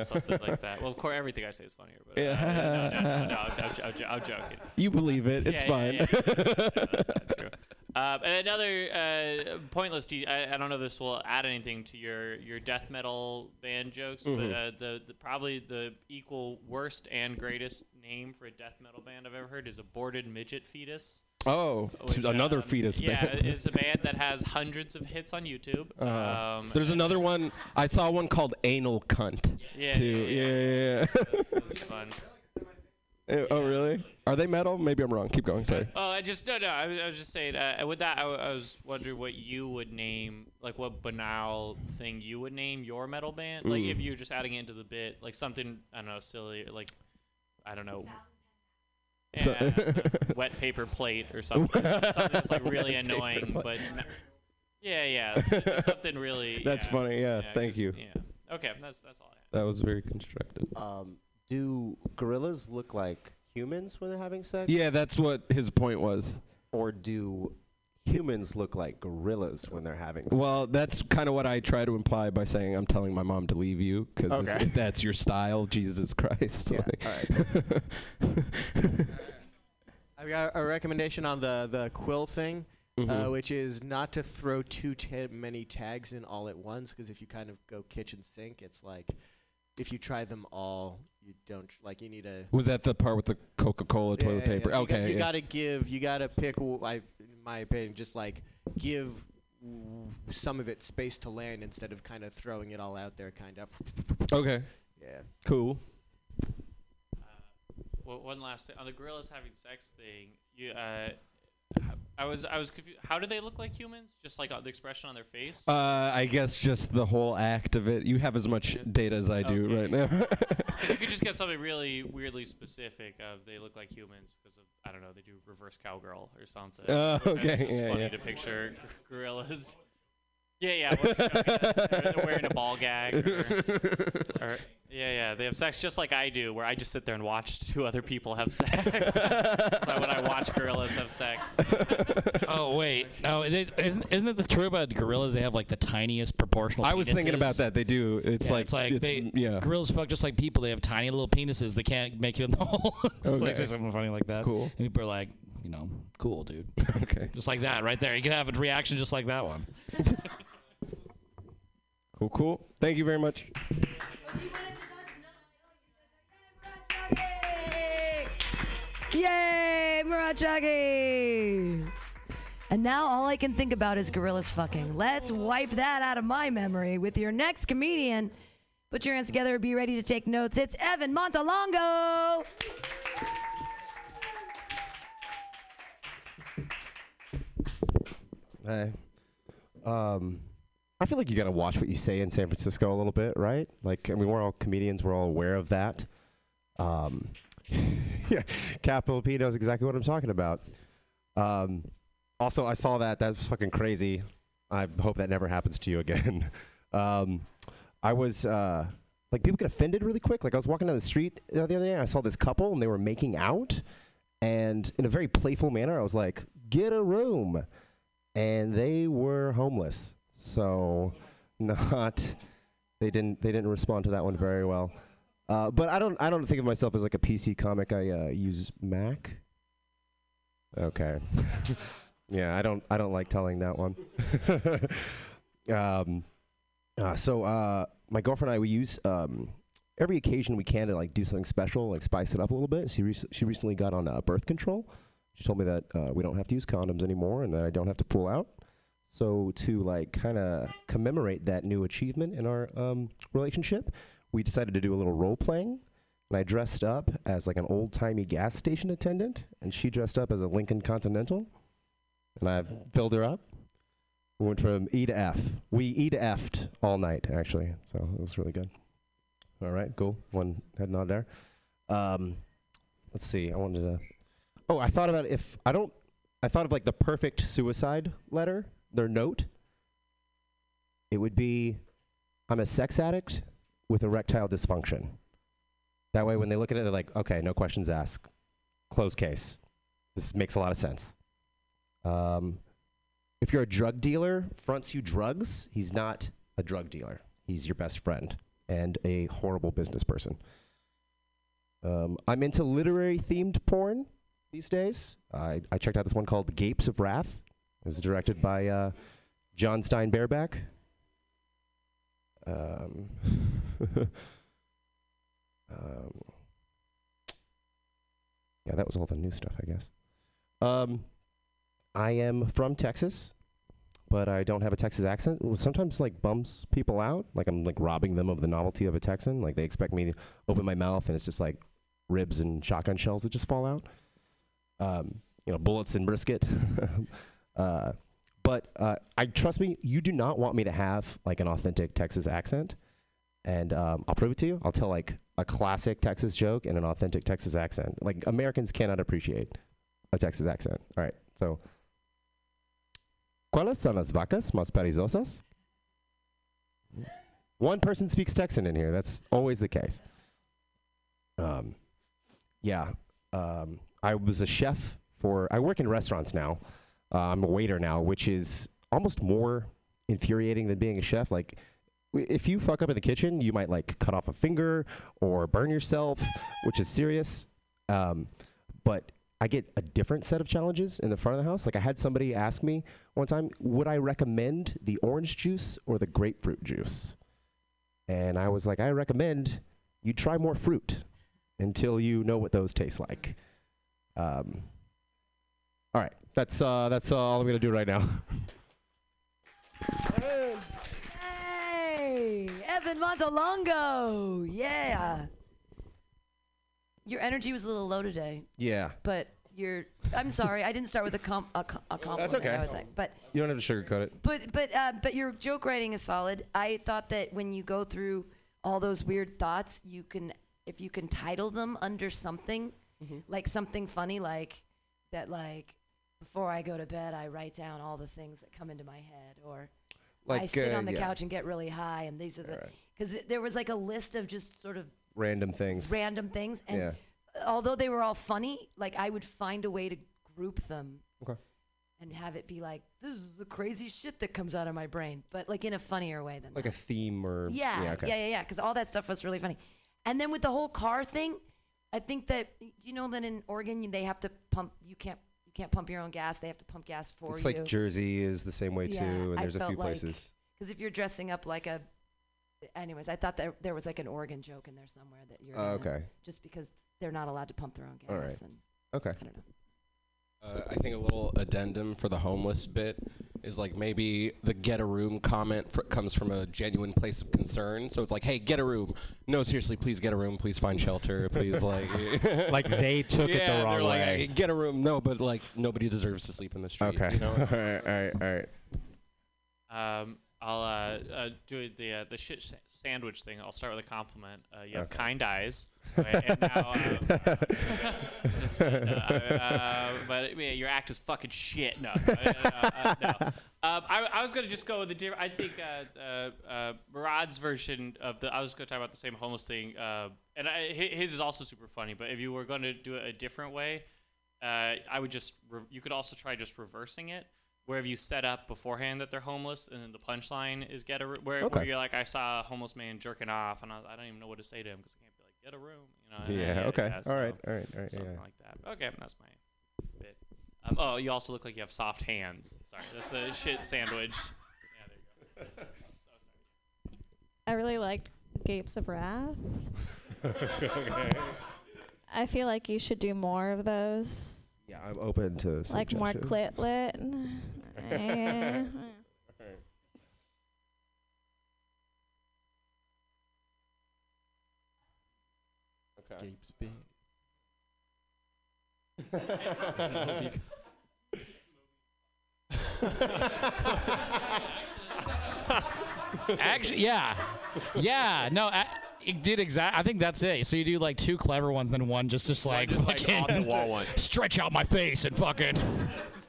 yeah. something like that. Well, of course, everything I say is funnier, but uh, Yeah. no, no, no, no, I'm, I'm, I'm, I'm joking. You believe it. It's Yeah, fine. yeah. No, that's not true. Uh, another uh, pointless. De- I, I don't know if this will add anything to your, your death metal band jokes, Mhm. but uh, the, the probably the equal worst and greatest name for a death metal band I've ever heard is Aborted Midget Fetus. Oh, which, another um, fetus yeah, band. Yeah, it's a band that has hundreds of hits on YouTube. Uh-huh. Um, There's another one. I saw one called Anal Cunt. Yeah, too. yeah, Yeah, yeah, yeah. That's fun. Uh, oh, really? Are they metal? Maybe I'm wrong. Keep going. Sorry. Oh, I just no, no. I, was- I was just saying. Uh, with that, I was wondering what you would name, like what banal thing you would name your metal band. Like Mm. if you were just adding it into the bit, like something I don't know, silly, like I don't know. So- Yeah, wet paper plate or something. something that's like really Wet annoying, but n- yeah, yeah, something really. That's yeah, funny. Yeah. yeah, thank 'cause- you. Yeah. Okay, that's that's all I have. That was very constructive. Um, do gorillas look like humans when they're having sex? Yeah, that's what his point was. Or do humans look like gorillas when they're having sex? Well, that's kind of what I try to imply by saying I'm telling my mom to leave you because Okay. if, if that's your style, Jesus Christ. Yeah, like- I've got a recommendation on the the quill thing, uh, Mhm. which is not to throw too ta- many tags in all at once, because if you kind of go kitchen sink, it's like if you try them all, you don't tr- like you need a Was that the part with the Coca-Cola Yeah, toilet yeah, paper? yeah. You got- Okay. you yeah. gotta give. You gotta pick. w- I, in my opinion, just like give w- some of it space to land instead of kind of throwing it all out there. Kind of. Okay. Yeah. Cool. Uh, well, one last thing on the gorillas having sex thing. You, uh, h- I was, I was confused. How do they look like humans? Just like uh, the expression on their face? Uh, I guess just the whole act of it. You have as much data as I do Okay. right now. Because you could just get something really weirdly specific of they look like humans because of I don't know they do reverse cowgirl or something. Oh, which okay, It's just yeah, funny yeah. to picture gorillas. Yeah, yeah. we're just joking. they're, they're wearing a ball gag. Or, or- yeah, yeah. They have sex just like I do, where I just sit there and watch two other people have sex. so when I watch gorillas have sex. Oh wait, no, it, isn't isn't it the true about gorillas? They have like the tiniest proportional. I was thinking about that. They do. It's Yeah, like it's like they yeah. gorillas fuck just like people. They have tiny little penises. They can't make it in the hole. It's like say something funny like that. Cool. And people are like, you know, cool, dude. okay. Just like that, right there. You can have a reaction just like that one. Cool. Cool. Thank you very much. Yay, Murachagi! And now all I can think about is gorillas fucking. Let's wipe that out of my memory with your next comedian. Put your hands together, be ready to take notes. It's Evan Montalongo! Hey. Um, I feel like you got to watch what you say in San Francisco a little bit, right? Like, I mean, we're all comedians. We're all aware of that. Um, yeah, Capital P knows exactly what I'm talking about. Um, also, I saw that. That's fucking crazy. I hope that never happens to you again. um, I was uh, like, people get offended really quick. Like, I was walking down the street the other day, and I saw this couple, and they were making out, and in a very playful manner, I was like, "Get a room," and they were homeless. So, not they didn't they didn't respond to that one very well. Uh, but I don't I don't think of myself as like a PC comic. I uh, use Mac. Okay. yeah, I don't I don't like telling that one. um, uh, so uh, my girlfriend and I we use um, every occasion we can to like do something special, like spice it up a little bit. She rec- she recently got on uh, birth control. She told me that uh, we don't have to use condoms anymore and that I don't have to pull out. So to like kind of commemorate that new achievement in our um, relationship, we decided to do a little role playing. And I dressed up as like an old timey gas station attendant, and she dressed up as a Lincoln Continental. And I filled her up. We went from E to F. We E to F'd all night, actually. So it was really good. All right, cool. One head nod there. Um, let's see. I wanted to. Oh, I thought about if I don't. I thought of like the perfect suicide letter, their note. It would be, "I'm a sex addict with erectile dysfunction." That way, when they look at it, they're like, "Okay, no questions asked. Close case. This makes a lot of sense." Um, if you're a drug dealer, fronts you drugs, he's not a drug dealer. He's your best friend, and a horrible business person. Um, I'm into literary themed porn these days. I, I checked out this one called Gapes of Wrath. It was directed by uh, John Stein Bareback. Um, um, yeah, that was all the new stuff, I guess. Um, I am from Texas, but I don't have a Texas accent. Sometimes like bums people out. Like I'm like robbing them of the novelty of a Texan. Like they expect me to open my mouth and it's just like ribs and shotgun shells that just fall out. Um, you know, bullets and brisket. uh, but uh, I trust me, you do not want me to have like an authentic Texas accent, and um, I'll prove it to you. I'll tell like a classic Texas joke in an authentic Texas accent. Like Americans cannot appreciate a Texas accent. All right, so. ¿Cuáles son las vacas más perezosas? One person speaks Texan in here. That's always the case. Um, yeah. Um, I was a chef for. I work in restaurants now. Uh, I'm a waiter now, which is almost more infuriating than being a chef. Like, if you fuck up in the kitchen, you might like cut off a finger or burn yourself, which is serious. Um, but I get a different set of challenges in the front of the house. Like, I had somebody ask me one time, would I recommend the orange juice or the grapefruit juice? And I was like, I recommend you try more fruit until you know what those taste like. Um, that's uh, that's uh, all I'm gonna do right now. Hey, Evan Montalongo. Yeah. Your energy was a little low today, yeah, but you're. I'm sorry, I didn't start with a, com- a, co- a compliment. okay. I was like, but you don't have to sugarcoat it. but but uh, but your joke writing is solid. I thought that when you go through all those weird thoughts, you can if you can title them under something, Mm-hmm. like something funny, like that, like before I go to bed, I write down all the things that come into my head, or I sit uh, on the yeah. couch and get really high, and these are the because there was like a list of just sort of Random things. random things, and Yeah. although they were all funny, like I would find a way to group them Okay. and have it be like this is the crazy shit that comes out of my brain, but like in a funnier way than Like a theme or yeah, yeah, okay. yeah, yeah, because all that stuff was really funny. And then with the whole car thing, I think that do you know that in Oregon they have to pump you can't can't pump your own gas. They have to pump gas for It's you. like Jersey is the same way Yeah, too, and there's a few like- places. Because if you're dressing up like a, anyways, I thought that there was like an Oregon joke in there somewhere that you're Oh, gonna- okay. just because they're not allowed to pump their own gas. All right. And Okay. I don't know. Uh, I think a little addendum for the homeless bit is like maybe the get a room comment fr- comes from a genuine place of concern. So it's like, hey, get a room. No, seriously, please get a room. Please find shelter. Please, like. Like they took it the wrong they're like, way. "Hey, get a room. No, but like nobody deserves to sleep in the street. okay. You know? all right. All right. All right. Um, I'll uh, uh, do the uh, the shit sa- sandwich thing. I'll start with a compliment. Uh, you have Okay. kind eyes. Right? and now, uh, just, uh, but yeah, your act is fucking shit. No, no. Um, I, I was gonna just go with the different. I think uh, uh, uh, Murad's version of the. I was gonna talk about the same homeless thing, uh, and I, his is also super funny. But if you were going to do it a different way, uh, I would just. Re- you could also try just reversing it. Where have you set up beforehand that they're homeless, and then the punchline is get a room. Where, where you're like, I saw a homeless man jerking off, and I, I don't even know what to say to him because I can't be like, get a room. You know? Yeah. Okay. so all right. All right. All right. Something Yeah. like that. Okay, that's my bit. Um, oh, you also look like you have soft hands. Sorry, that's the shit sandwich. Yeah, there you go. I really liked Gapes of Wrath. Okay. I feel like you should do more of those. Yeah. I'm open to Like more suggestions. clit lit. Eh. Okay. Gapes big. Actually, yeah, yeah. No, I, it did exact. I think that's it. So you do like two clever ones, then one just just like just, like, fucking on the wall one. stretch out my face and fucking.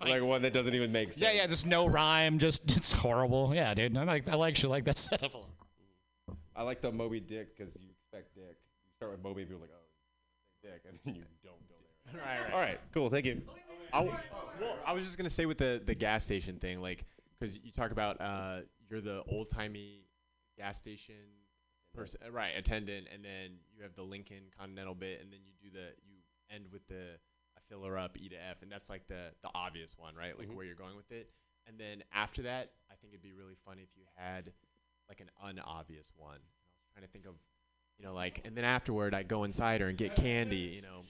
Like one that doesn't even make sense. Yeah, yeah. Just no rhyme. Just it's horrible. Yeah, dude. I like I like shit like that setup. I like the Moby Dick because you expect Dick. You start with Moby, and people are like, oh, Dick, and then you don't go there. Right, right. All right. Cool. Thank you. I, w- well, I was just gonna say with the the gas station thing, like, because you talk about uh, you're the old timey gas station person, uh, right? Attendant, and then you have the Lincoln Continental bit, and then you do the you end with the I fill her up, E to F, and that's like the the obvious one, right? Like Mhm. where you're going with it. And then after that, I think it'd be really funny if you had like an unobvious one. I was trying to think of, you know, like, and then afterward, I go inside her and get candy, you know,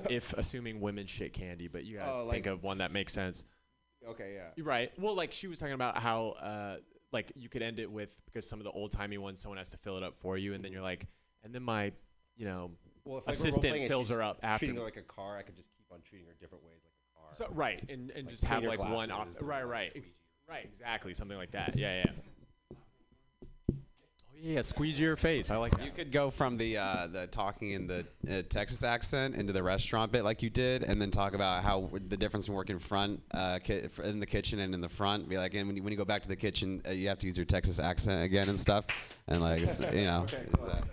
if assuming women shit candy, but you gotta Oh, think of one that makes sense. Okay, yeah. You're right. Well, like she was talking about how, uh, like you could end it with because some of the old timey ones, someone has to fill it up for you, and then mm-hmm. you're like, and then my, you know, Well, if assistant fills her up after. treating her like a car, I could just keep on treating her different ways like a car. So right, and and Like just have like one off. Right, right, ex- right, exactly, something like that. Yeah, yeah. Oh yeah, squeeze your face. I like that. You could go from the uh, the talking in the uh, Texas accent into the restaurant bit like you did, and then talk about how the difference in working front uh, ki- in the kitchen and in the front. Be like, and when you, when you go back to the kitchen, uh, you have to use your Texas accent again and stuff, and like you know. it's that.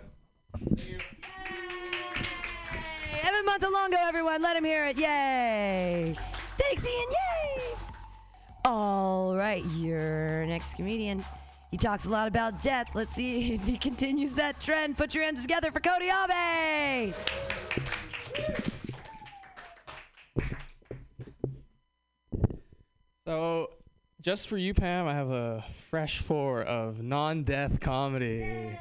Hey, Evan Montalongo, everyone, let him hear it. Yay! Thanks, Ian. Yay! All right, your next comedian. He talks a lot about death. Let's see if he continues that trend. Put your hands together for Cody Abe. So, just for you, Pam, I have a fresh four of non-death comedy.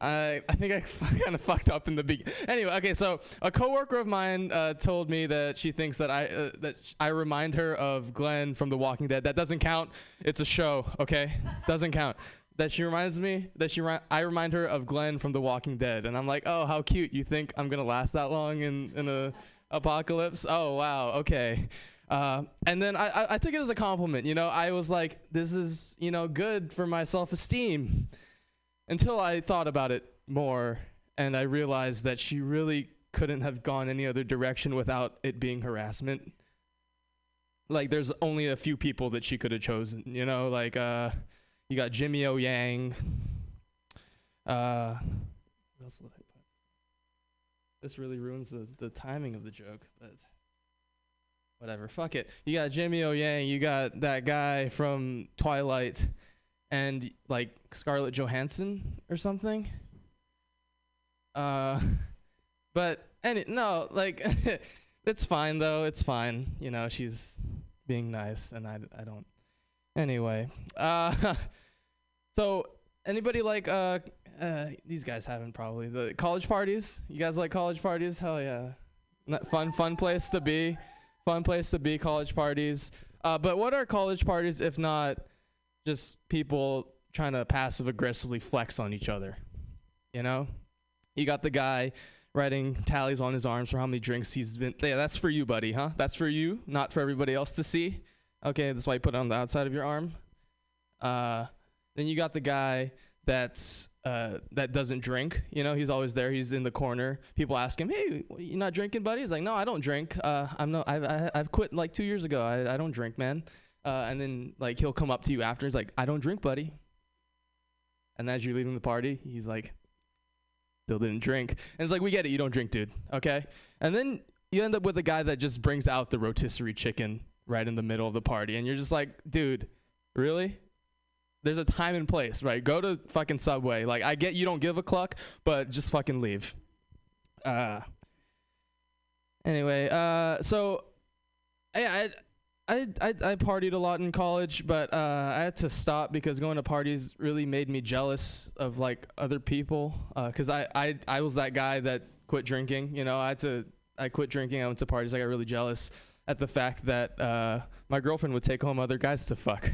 I I think I kind of fucked up in the beginning. Anyway, okay, so a coworker of mine uh, told me that she thinks that I uh, that sh- I remind her of Glenn from The Walking Dead. That doesn't count. It's a show, okay? doesn't count. That she reminds me that she ri- I remind her of Glenn from The Walking Dead, and I'm like, oh, how cute. You think I'm gonna last that long in in a apocalypse? Oh wow, okay. Uh, and then I, I, I took it as a compliment. You know, I was like, this is, you know, good for my self esteem. Until I thought about it more and I realized that she really couldn't have gone any other direction without it being harassment. Like, there's only a few people that she could have chosen, you know, like, uh, you got Jimmy O Yang. Uh? This really ruins the, the timing of the joke, but whatever. Fuck it. You got Jimmy O Yang. You got that guy from Twilight, and like Scarlett Johansson or something. Uh, but any no, like it's fine though. It's fine. You know, she's being nice, and I I don't. Anyway, uh, so anybody like uh uh these guys haven't probably the college parties. You guys like college parties? Hell yeah. Fun fun place to be fun place to be college parties uh, but what are college parties if not just people trying to passive aggressively flex on each other you know you got the guy writing tallies on his arms for how many drinks he's been yeah that's for you buddy huh that's for you not for everybody else to see okay that's why you put it on the outside of your arm uh, then you got the guy that's uh, that doesn't drink. You know, he's always there. He's in the corner. People ask him, "Hey, you not drinking, buddy?" He's like, "No, I don't drink. Uh, I'm no. I've I've quit like two years ago. I I don't drink, man." Uh, and then like he'll come up to you after. He's like, "I don't drink, buddy." And as you're leaving the party, he's like, "Still didn't drink." And it's like, "We get it. You don't drink, dude. Okay." And then you end up with a guy that just brings out the rotisserie chicken right in the middle of the party, and you're just like, "Dude, really?" there's a time and place, right? Go to fucking Subway. Like I get you don't give a cluck, but just fucking leave. Uh anyway, uh so I I I I, I partied a lot in college, but uh I had to stop because going to parties really made me jealous of like other people uh cuz I I I was that guy that quit drinking, you know, I had to I quit drinking, I went to parties, I got really jealous at the fact that uh my girlfriend would take home other guys to fuck.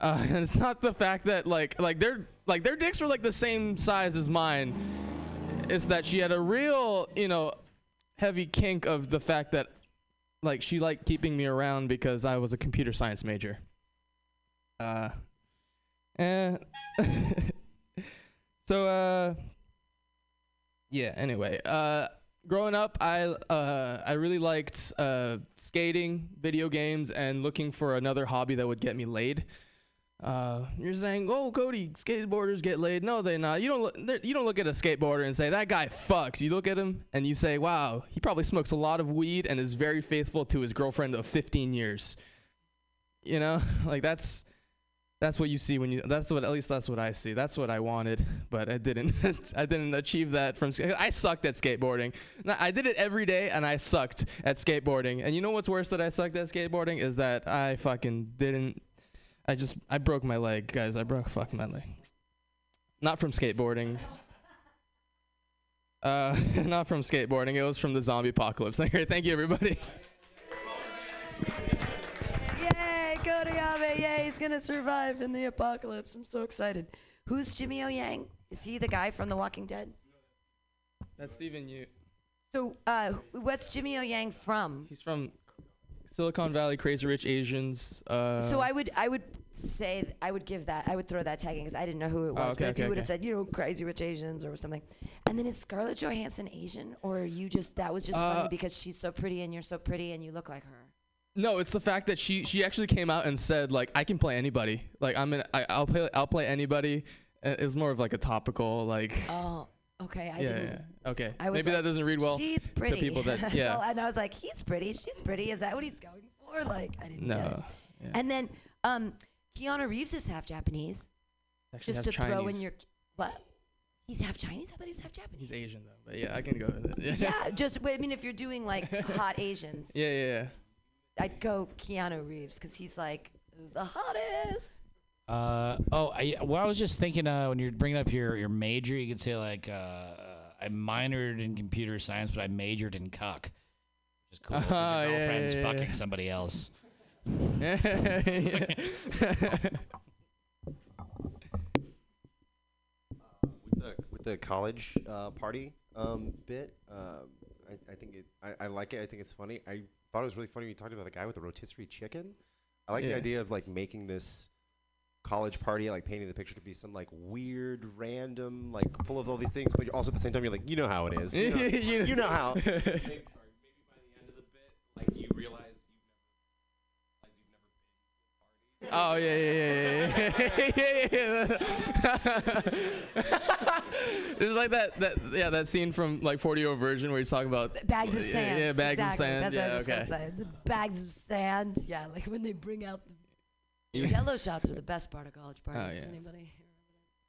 Uh, and it's not the fact that like like their like their dicks were like the same size as mine. It's that she had a real you know heavy kink of the fact that like she liked keeping me around because I was a computer science major. Uh, eh. so uh, yeah. Anyway, uh, growing up, I uh I really liked uh skating, video games, and looking for another hobby that would get me laid. Uh, you're saying, "Oh, Cody, skateboarders get laid." No, they not. You don't. Look, you don't look at a skateboarder and say that guy fucks. You look at him and you say, "Wow, he probably smokes a lot of weed and is very faithful to his girlfriend of 15 years." You know, like that's that's what you see when you. That's what at least that's what I see. That's what I wanted, but I didn't. I didn't achieve that from. I sucked at skateboarding. I did it every day, and I sucked at skateboarding. And you know what's worse that I sucked at skateboarding is that I fucking didn't. I just I broke my leg, guys. I broke fucking my leg. Not from skateboarding. Uh, not from skateboarding. It was from the zombie apocalypse. Thank you, everybody. Yay, Cody Abe. Yay, he's going to survive in the apocalypse. I'm so excited. Who's Jimmy O Yang? Is he the guy from The Walking Dead? That's Steven Yeun. So, uh, what's Jimmy O Yang from? He's from Silicon Valley, Crazy Rich Asians. Uh, so I would, I would say, th- I would give that, I would throw that tag in because I didn't know who it was. Oh, okay, but if you okay, would have okay. said, you know, Crazy Rich Asians or something, and then is Scarlett Johansson Asian, or are you just that was just Uh, funny because she's so pretty and you're so pretty and you look like her? No, it's the fact that she she actually came out and said like I can play anybody. Like I'm in I, I'll play I'll play anybody. Uh, It more of like a topical like. Oh, okay. I yeah, didn't. yeah. Okay. I Maybe like, that doesn't read well She's pretty. to people that yeah. all- and I was like, he's pretty. She's pretty. Is that what he's going for? Like, I didn't get it. no. Yeah. And then, um, Keanu Reeves is half Japanese. Actually just to throw in your what? He's half Chinese. I thought he was half Japanese. He's Asian though, but yeah, I can go with it. yeah, just I mean, if you're doing like hot Asians, Yeah, yeah, yeah. I'd go Keanu Reeves because he's like the hottest. Uh, oh, I, well, I was just thinking uh, when you're bringing up your, your major, you could say, like, uh, uh, I minored in computer science, but I majored in cuck. Which is cool. 'cause Oh, your yeah, girlfriend's yeah, fucking yeah. somebody else. with the with the college uh, party um, bit. Um, I, I think it. I, I like it. I think it's funny. I thought it was really funny when you talked about the guy with the rotisserie chicken. I like the idea of like making this college party, like painting the picture to be some like weird, random, like full of all these things, but also at the same time you're like, you know how it is. You know, You- you know how. Maybe, sorry, maybe by the end of the bit, like you realize Oh yeah, yeah, yeah, yeah, yeah, yeah. yeah. it's like that, that, yeah, that scene from like 40 Year Old Virgin where he's talking about Bags of yeah, sand. Yeah, bags exactly. of sand. That's yeah, what I was okay. just gonna say. The bags of sand. Yeah, like when they bring out the You- Jello shots are the best part of college Oh, parties. yeah. Anybody?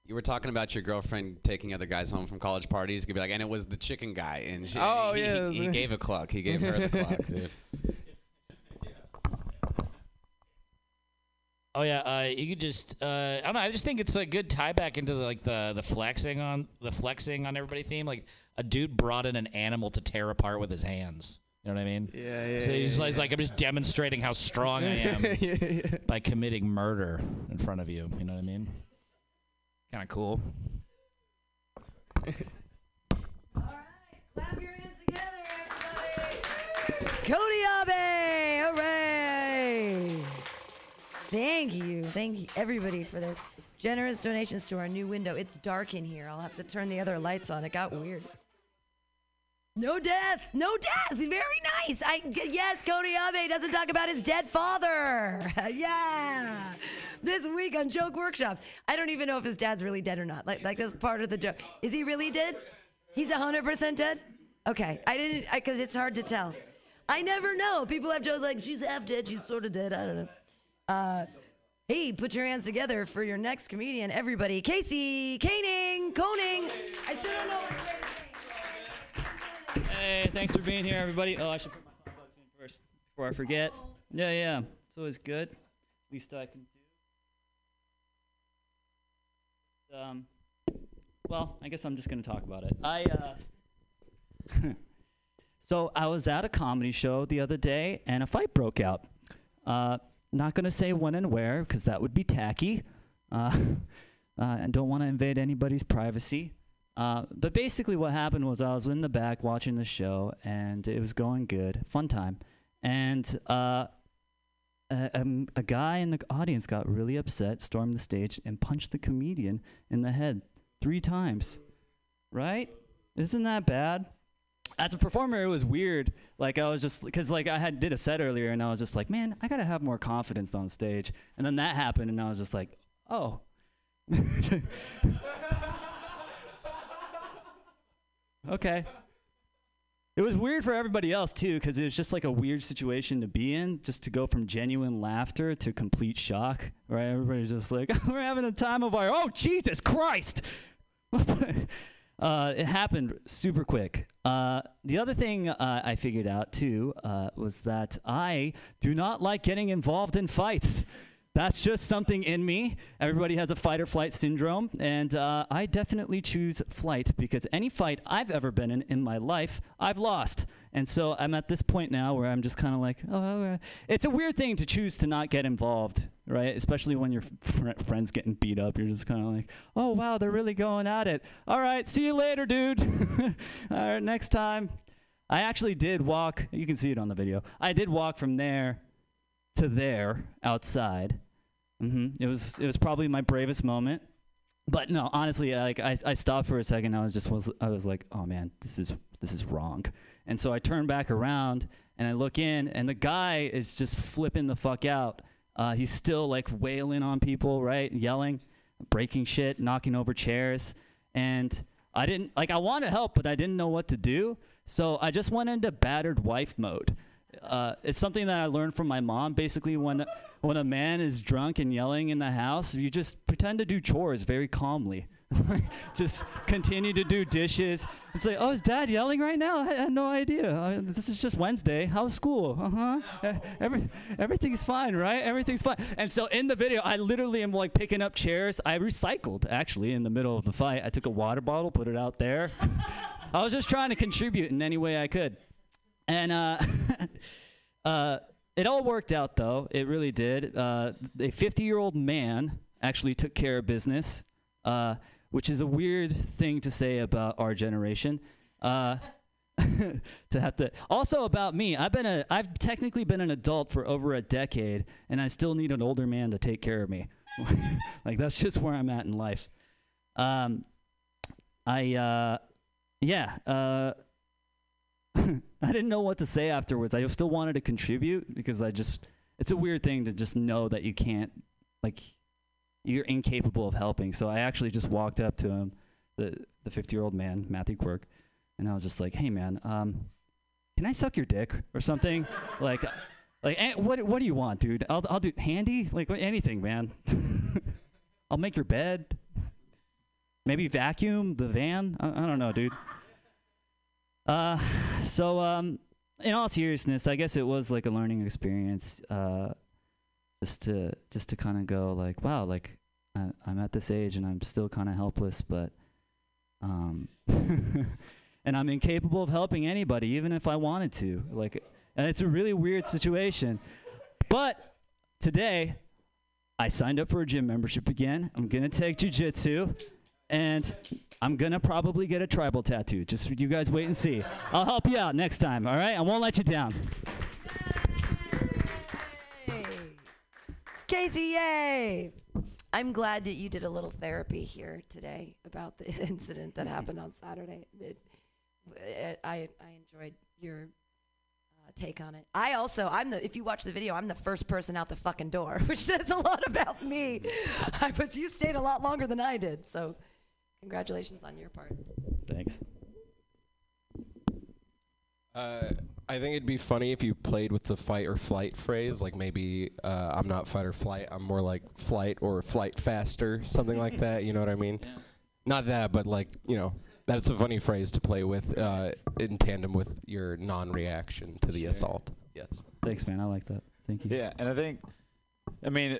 You were talking about your girlfriend taking other guys home from college parties. You could be like, and it was the chicken guy, and she, Oh, he, yeah, he, he gave a cluck. He gave her the cluck, dude. Oh yeah, uh, you could just uh, I don't know. I just think it's a good tie back into the, like the the flexing on the flexing on everybody theme. Like a dude brought in an animal to tear apart with his hands. You know what I mean? Yeah, yeah. So he's, yeah, he's yeah. like, I'm just demonstrating how strong I am yeah, yeah. by committing murder in front of you. You know what I mean? Kind of cool. All right, clap your hands together, everybody. Cody Abe, hooray! Thank you, thank you, everybody, for their generous donations to our new window. It's dark in here. I'll have to turn the other lights on. It got weird. No death, no death. Very nice. I yes, Cody Abe doesn't talk about his dead father. yeah. This week on Joke Workshops, I don't even know if his dad's really dead or not. Like, like that's part of the joke. Is he really dead? He's 100% dead? Okay. I didn't, because it's hard to tell. I never know. People have jokes like, she's half dead, she's sort of dead. I don't know. Uh, hey, put your hands together for your next comedian, everybody. Casey Koenig, Koning. I still don't know what his name is. Hey, thanks for being here, everybody. Oh, I should put my hot dogs in first before I forget. Yeah, yeah. It's always good. Least I can do. Um, well, I guess I'm just gonna talk about it. I uh, so I was at a comedy show the other day, and a fight broke out. Uh, not gonna say when and where, because that would be tacky. Uh, uh, and don't want to invade anybody's privacy. Uh, but basically, what happened was I was in the back watching the show, and it was going good, fun time. And uh, a, um, a guy in the audience got really upset, stormed the stage, and punched the comedian in the head three times. Right? Isn't that bad? As a performer, it was weird. Like I was just because like I had did a set earlier, and I was just like, man, I gotta have more confidence on stage. And then that happened, and I was just like, oh. Okay. it was weird for everybody else too, because it was just like a weird situation to be in, just to go from genuine laughter to complete shock. Right? Everybody's just like, "We're having a time of our oh Jesus Christ!" uh, it happened super quick. Uh, the other thing uh, I figured out too uh, was that I do not like getting involved in fights. That's just something in me. Everybody has a fight or flight syndrome, and uh, I definitely choose flight because any fight I've ever been in in my life, I've lost. And so I'm at this point now where I'm just kind of like, oh, okay. it's a weird thing to choose to not get involved, right? Especially when your fr- friends getting beat up, you're just kind of like, oh wow, they're really going at it. All right, see you later, dude. All right, next time. I actually did walk. You can see it on the video. I did walk from there to there outside. Hmm It was it was probably my bravest moment. But no, honestly, like I, I stopped for a second. I was just was I was like, oh man, this is this is wrong. And so I turn back around and I look in, and the guy is just flipping the fuck out. Uh, he's still like wailing on people, right, yelling, breaking shit, knocking over chairs, and I didn't like I want to help, but I didn't know what to do. So I just went into battered wife mode. Uh, it's something that I learned from my mom. Basically, when when a man is drunk and yelling in the house, you just pretend to do chores very calmly. just continue to do dishes. It's like, oh, is dad yelling right now? I had no idea. This is just Wednesday. How's school? Uh huh. Every, everything's fine, right? Everything's fine. And so in the video, I literally am like picking up chairs. I recycled actually in the middle of the fight. I took a water bottle, put it out there. I was just trying to contribute in any way I could. And uh, uh, it all worked out, though. It really did. Uh, a 50 year old man actually took care of business, uh, which is a weird thing to say about our generation. Uh, to have to also about me i've been a i've technically been an adult for over a decade and i still need an older man to take care of me like that's just where i'm at in life um i uh yeah I didn't know what to say afterwards. I still wanted to contribute because I just it's a weird thing to just know that you can't like you're incapable of helping. So I actually just walked up to him, the the 50-year-old man, Matthew Quirk, and I was just like, "Hey man, um can I suck your dick or something?" like like eh, what what do you want, dude? I'll I'll do handy, like anything, man. I'll make your bed. Maybe vacuum the van. I, I don't know, dude. Uh, so um, in all seriousness, I guess it was like a learning experience. Uh, just to just to kind of go like, wow, like I, I'm at this age and I'm still kind of helpless, but um, and I'm incapable of helping anybody, even if I wanted to. Like, and it's a really weird situation. But today, I signed up for a gym membership again. I'm gonna take jujitsu, and I'm gonna probably get a tribal tattoo. Just you guys wait and see. I'll help you out next time. All right, I won't let you down. Casey, yay! I'm glad that you did a little therapy here today about the incident that happened on Saturday. It, it, I I enjoyed your uh, take on it. I also I'm the if you watch the video, I'm the first person out the fucking door, which says a lot about me. I was you stayed a lot longer than I did, so congratulations on your part. Thanks. Uh, I think it'd be funny if you played with the fight or flight phrase. Like maybe uh, I'm not fight or flight. I'm more like flight or flight faster, something like that. You know what I mean? Not that, but like you know, that's a funny phrase to play with uh, in tandem with your non-reaction to the assault. Yes. Thanks, man. I like that. Thank you. Yeah, and I think, I mean,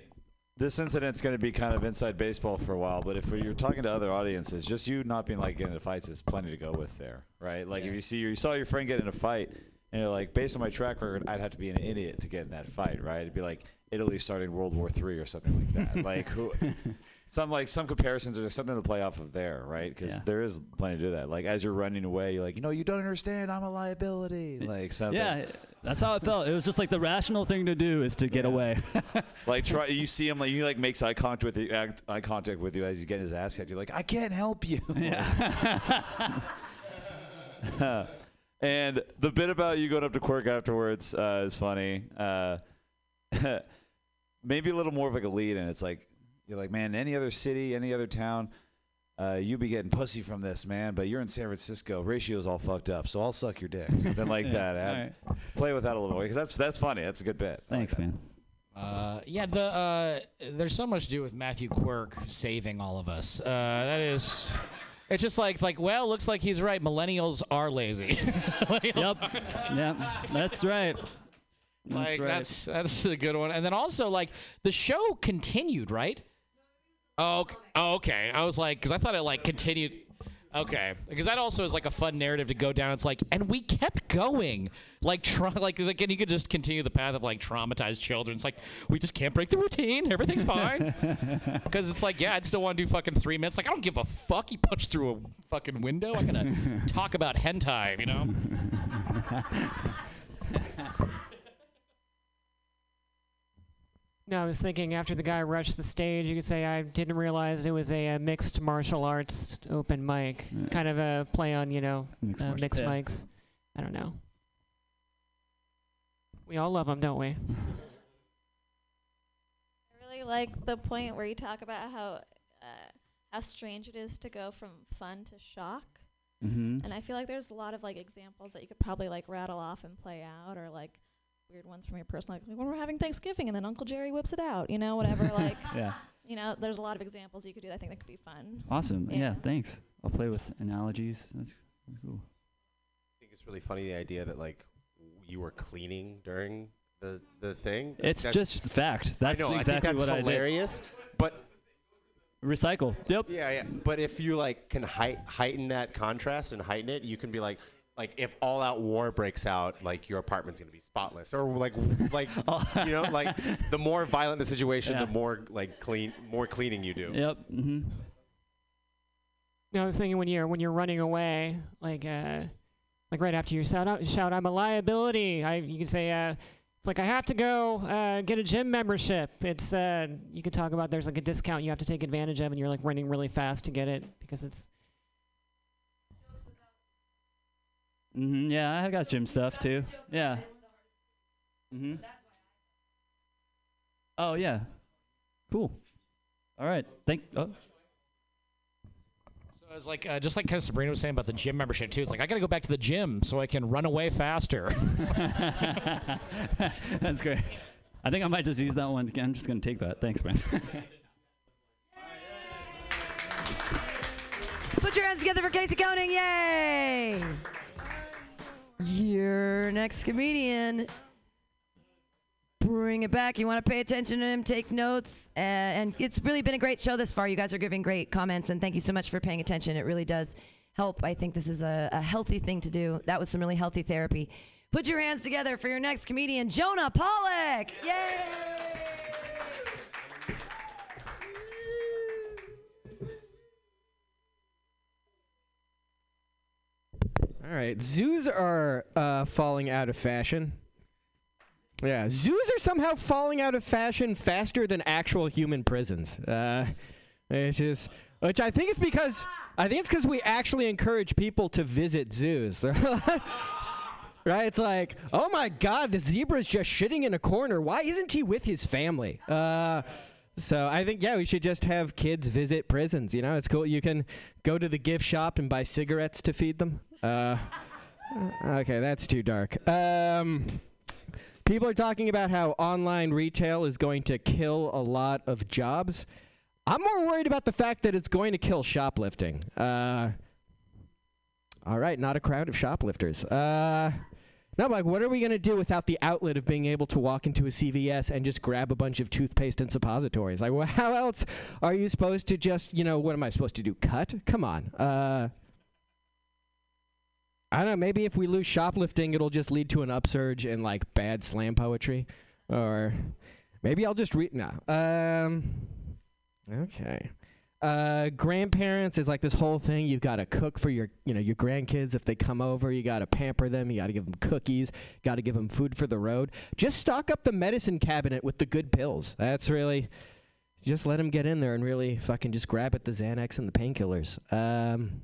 this incident's going to be kind of inside baseball for a while, but if you're talking to other audiences, just you not being like getting into fights is plenty to go with there, right? Like if you see you saw your friend get in a fight, and you're like, based on my track record, I'd have to be an idiot to get in that fight, right? It'd be like Italy starting World War Three or something like that. like who? Some like some comparisons are something to play off of there, right? Because Yeah. there is plenty to do that. Like as you're running away, you're like, you know, you don't understand. I'm a liability. Like something. Yeah, that's how it felt. It was just like the rational thing to do is to get away. Like try you see him like he like makes eye contact with you, act, eye contact with you as he's getting his ass kicked. You're like, I can't help you. Yeah. and the bit about you going up to Quirk afterwards uh, is funny. Uh, maybe a little more of like a lead, and it's like you're like, man, any other city, any other town, uh, you be getting pussy from this, man, but you're in San Francisco. Ratio's all fucked up, so I'll suck your dick. Something like that. Add- all Play with that a little bit because that's that's funny. That's a good bit. Thanks, man. Uh, yeah, the uh, there's so much to do with Matthew Quirk saving all of us. Uh, that is, it's just like it's like well, looks like he's right. Millennials are lazy. yep, yep, that's right. That's like right. that's that's a good one. And then also like the show continued, right? Oh, ok- oh, okay. I was like, because I thought it like continued. Okay, because that also is like a fun narrative to go down. It's like, and we kept going, like, tra- like, like, and you could just continue the path of like traumatized children. It's like we just can't break the routine. Everything's fine. Because it's like, yeah, I'd still want to do fucking three minutes. Like, I don't give a fuck. He punched through a fucking window. I'm gonna talk about hentai, you know? No, I was thinking after the guy rushed the stage, you could say I didn't realize it was a, uh mixed martial arts open mic, kind of a play on you know Mixed uh, mixed yeah. mics. I don't know. We all love them, don't we? I really like the point where you talk about how uh, how strange it is to go from fun to shock. Mhm. And I feel like there's a lot of like examples that you could probably like rattle off and play out, or like weird ones from your personal life, like when we're having Thanksgiving and then Uncle Jerry whips it out, you know, whatever. like, Yeah. you know, there's a lot of examples you could do. That I think that could be fun. Awesome. Yeah. thanks. I'll play with analogies. That's cool. I think it's really funny the idea that like you were cleaning during the the thing. It's That's- just fact. That's I know, exactly I think what that's I did. hilarious. But Recycle. Yep. Yeah, yeah. But if you like can height, heighten that contrast and heighten it, you can be like, like if all out war breaks out, like your apartment's gonna be spotless, or like, like you know, like the more violent the situation, Yeah. the more like clean, more cleaning you do. Yep. Mm-hmm. No, I was thinking when you're when you're running away, like uh, like right after you shout out, shout, "I'm a liability." I you can say, uh, "It's like I have to go uh, get a gym membership." It's uh, you could talk about there's like a discount you have to take advantage of, and you're like running really fast to get it because it's Mm-hmm. Yeah, I have got gym stuff too. Yeah. Mm-hmm. Oh yeah. Cool. All right. Thank. Oh. So was like uh, just like kind of Sabrina was saying about the gym membership too. It's like I gotta go back to the gym so I can run away faster. That's great. I think I might just use that one. Again. I'm just gonna take that. Thanks, man. Put your hands together for Casey Koenig. Yay! Your next comedian. Bring it back. You want to pay attention to him, take notes. Uh, and it's really been a great show this far. You guys are giving great comments, and thank you so much for paying attention. It really does help. I think this is a, a healthy thing to do. That was some really healthy therapy. Put your hands together for your next comedian, Jonah Pollock. Yay! All right, zoos are uh, falling out of fashion. Yeah, zoos are somehow falling out of fashion faster than actual human prisons. Uh, which is, which I think it's because I think it's because we actually encourage people to visit zoos. right? It's like, oh my God, the zebra's just shitting in a corner. Why isn't he with his family? Uh, so I think yeah, we should just have kids visit prisons. You know, it's cool. You can go to the gift shop and buy cigarettes to feed them. Uh, okay, that's too dark. Um, people are talking about how online retail is going to kill a lot of jobs. I'm more worried about the fact that it's going to kill shoplifting. Uh, all right, not a crowd of shoplifters. Uh, no, like, what are we going to do without the outlet of being able to walk into a CVS and just grab a bunch of toothpaste and suppositories? Like, well, how else are you supposed to just, you know, what am I supposed to do? Cut? Come on. Uh, I don't know. Maybe if we lose shoplifting, it'll just lead to an upsurge in like bad slam poetry, or maybe I'll just read. No. Um. Okay. Uh, grandparents is like this whole thing. You've got to cook for your, you know, your grandkids if they come over. You got to pamper them. You got to give them cookies. Got to give them food for the road. Just stock up the medicine cabinet with the good pills. That's really, just let them get in there and really fucking just grab at the Xanax and the painkillers. Um.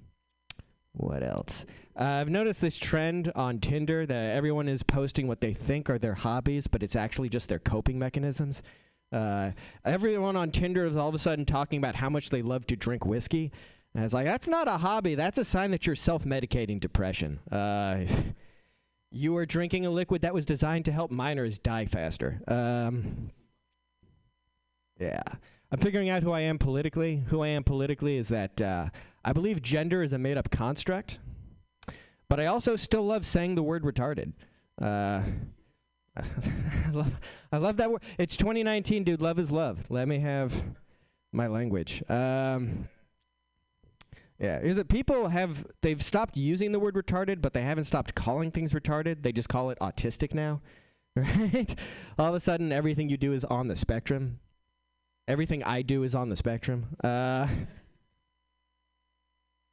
What else? Uh, I've noticed this trend on Tinder that everyone is posting what they think are their hobbies, but it's actually just their coping mechanisms. Uh, everyone on Tinder is all of a sudden talking about how much they love to drink whiskey. And it's like that's not a hobby. That's a sign that you're self-medicating depression. Uh, you are drinking a liquid that was designed to help minors die faster. Um, yeah. I'm figuring out who I am politically. Who I am politically is that uh, I believe gender is a made up construct, but I also still love saying the word retarded. Uh, I, love, I love that word. It's 2019, dude. Love is love. Let me have my language. Um, yeah, is it people have they've stopped using the word retarded, but they haven't stopped calling things retarded. They just call it autistic now, right? All of a sudden, everything you do is on the spectrum. Everything I do is on the spectrum. Uh,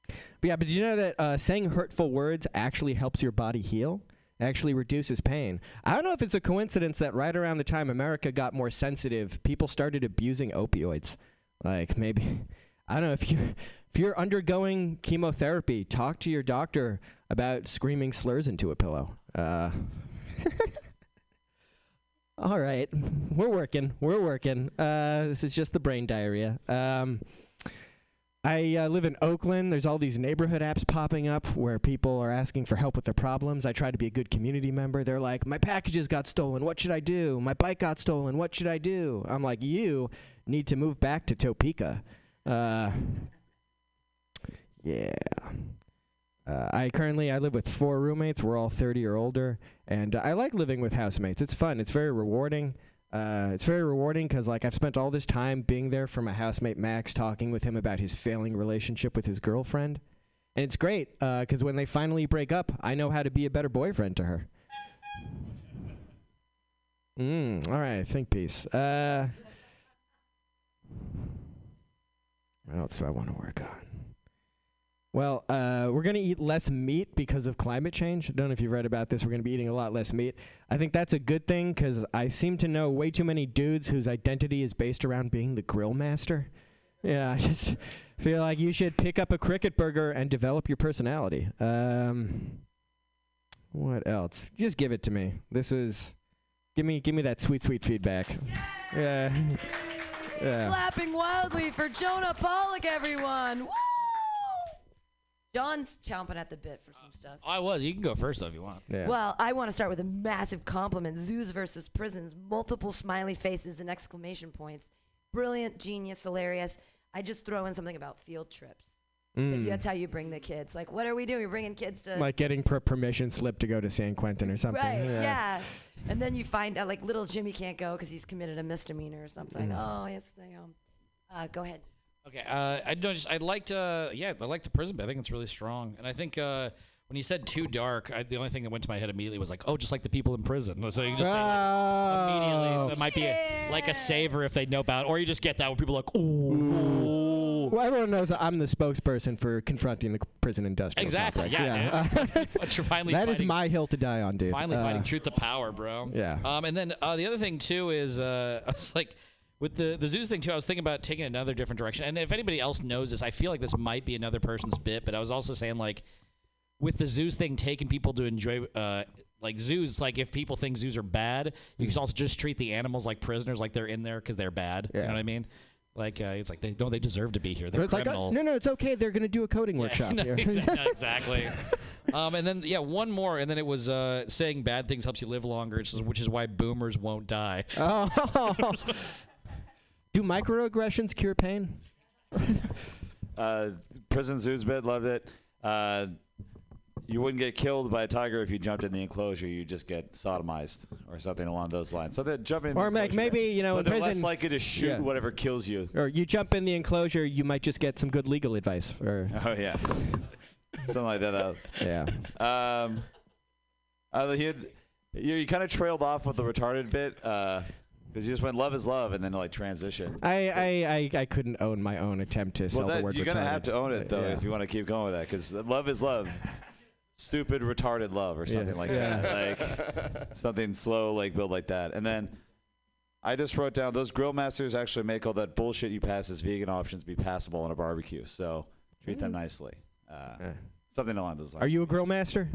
but yeah, but you know that uh, saying hurtful words actually helps your body heal? Actually reduces pain. I don't know if it's a coincidence that right around the time America got more sensitive, people started abusing opioids. Like maybe I don't know if you if you're undergoing chemotherapy, talk to your doctor about screaming slurs into a pillow. Uh, all right, we're working. We're working. Uh, this is just the brain diarrhea. Um, I uh, live in Oakland. There's all these neighborhood apps popping up where people are asking for help with their problems. I try to be a good community member. They're like, "My packages got stolen. What should I do? My bike got stolen. What should I do?" I'm like, "You need to move back to Topeka." Uh, yeah. Uh, I currently I live with four roommates. We're all 30 or older, and uh, I like living with housemates. It's fun. It's very rewarding. Uh, it's very rewarding because like I've spent all this time being there for my housemate Max, talking with him about his failing relationship with his girlfriend, and it's great because when they finally break up, I know how to be a better boyfriend to her. Mm, all right, think piece. Uh, what else do I want to work on? Well, uh, we're going to eat less meat because of climate change. I don't know if you've read about this. We're going to be eating a lot less meat. I think that's a good thing because I seem to know way too many dudes whose identity is based around being the grill master. Yeah, I just feel like you should pick up a cricket burger and develop your personality. Um, what else? Just give it to me. This is give me give me that sweet sweet feedback. Yeah. Yeah. Clapping wildly for Jonah Pollock, everyone. Woo! John's chomping at the bit for some stuff. I was. You can go first though if you want. Well, I want to start with a massive compliment. Zoos versus prisons, multiple smiley faces and exclamation points. Brilliant, genius, hilarious. I just throw in something about field trips. Mm. you- That's how you bring the kids. Like, what are we doing? We're bringing kids to. like getting per- permission slip to go to San Quentin or something. Right, yeah. And then you find out, like, little Jimmy can't go because he's committed a misdemeanor or something. Mm. Oh, he has to stay home. Uh, go ahead. Okay, uh, I don't just I liked uh yeah I like the prison bit. I think it's really strong, and I think uh when you said too dark, I, the only thing that went to my head immediately was like, oh, just like the people in prison. So you just say like immediately, so it might be a, like a saver if they know about, it. or you just get that where people are like, ooh. Well, everyone knows that I'm the spokesperson for confronting the prison industrial Exactly. complex. Yeah. dude. But you're finally that is fighting- my hill to die on, dude. Finally Uh, finding truth to power, bro. yeah. Um, and then uh, the other thing too is uh, I was like, with the the zoos thing too, I was thinking about taking another different direction. And if anybody else knows this, I feel like this might be another person's bit. But I was also saying like, with the zoos thing, taking people to enjoy. Uh, like zoos, it's like if people think zoos are bad, you can also just treat the animals like prisoners, like they're in there because they're bad. You know what I mean? Like uh, it's like they don't they deserve to be here. They're it's like, uh, criminals. no, no, it's okay. They're going to do a coding workshop no, here. exa- no, exactly. um, and then yeah, one more, and then it was uh, saying bad things helps you live longer, which is, which is why boomers won't die. oh. do microaggressions cure pain? Uh, prison zoos bit loved it. Uh, you wouldn't get killed by a tiger if you jumped in the enclosure. You just get sodomized or something along those lines. So that jumping in Or like maybe you know but in they're prison less likely to shoot yeah. whatever kills you. Or you jump in the enclosure, you might just get some good legal advice. Or Oh yeah, something like that. uh, yeah. Um, uh, had, you, you kind of trailed off with the retarded bit because you just went love is love and then like transition. I, I, I, I couldn't own my own attempt to sell well, the word you're gonna have to own it though Yeah. if you want to keep going with that because love is love. Stupid retarded love or Yeah. something like Yeah. that, like something slow, like build like that, and then. I just wrote down those grill masters actually make all that bullshit you pass as vegan options be passable on a barbecue. So treat them nicely. Uh, Something along those lines. Are you a grill master?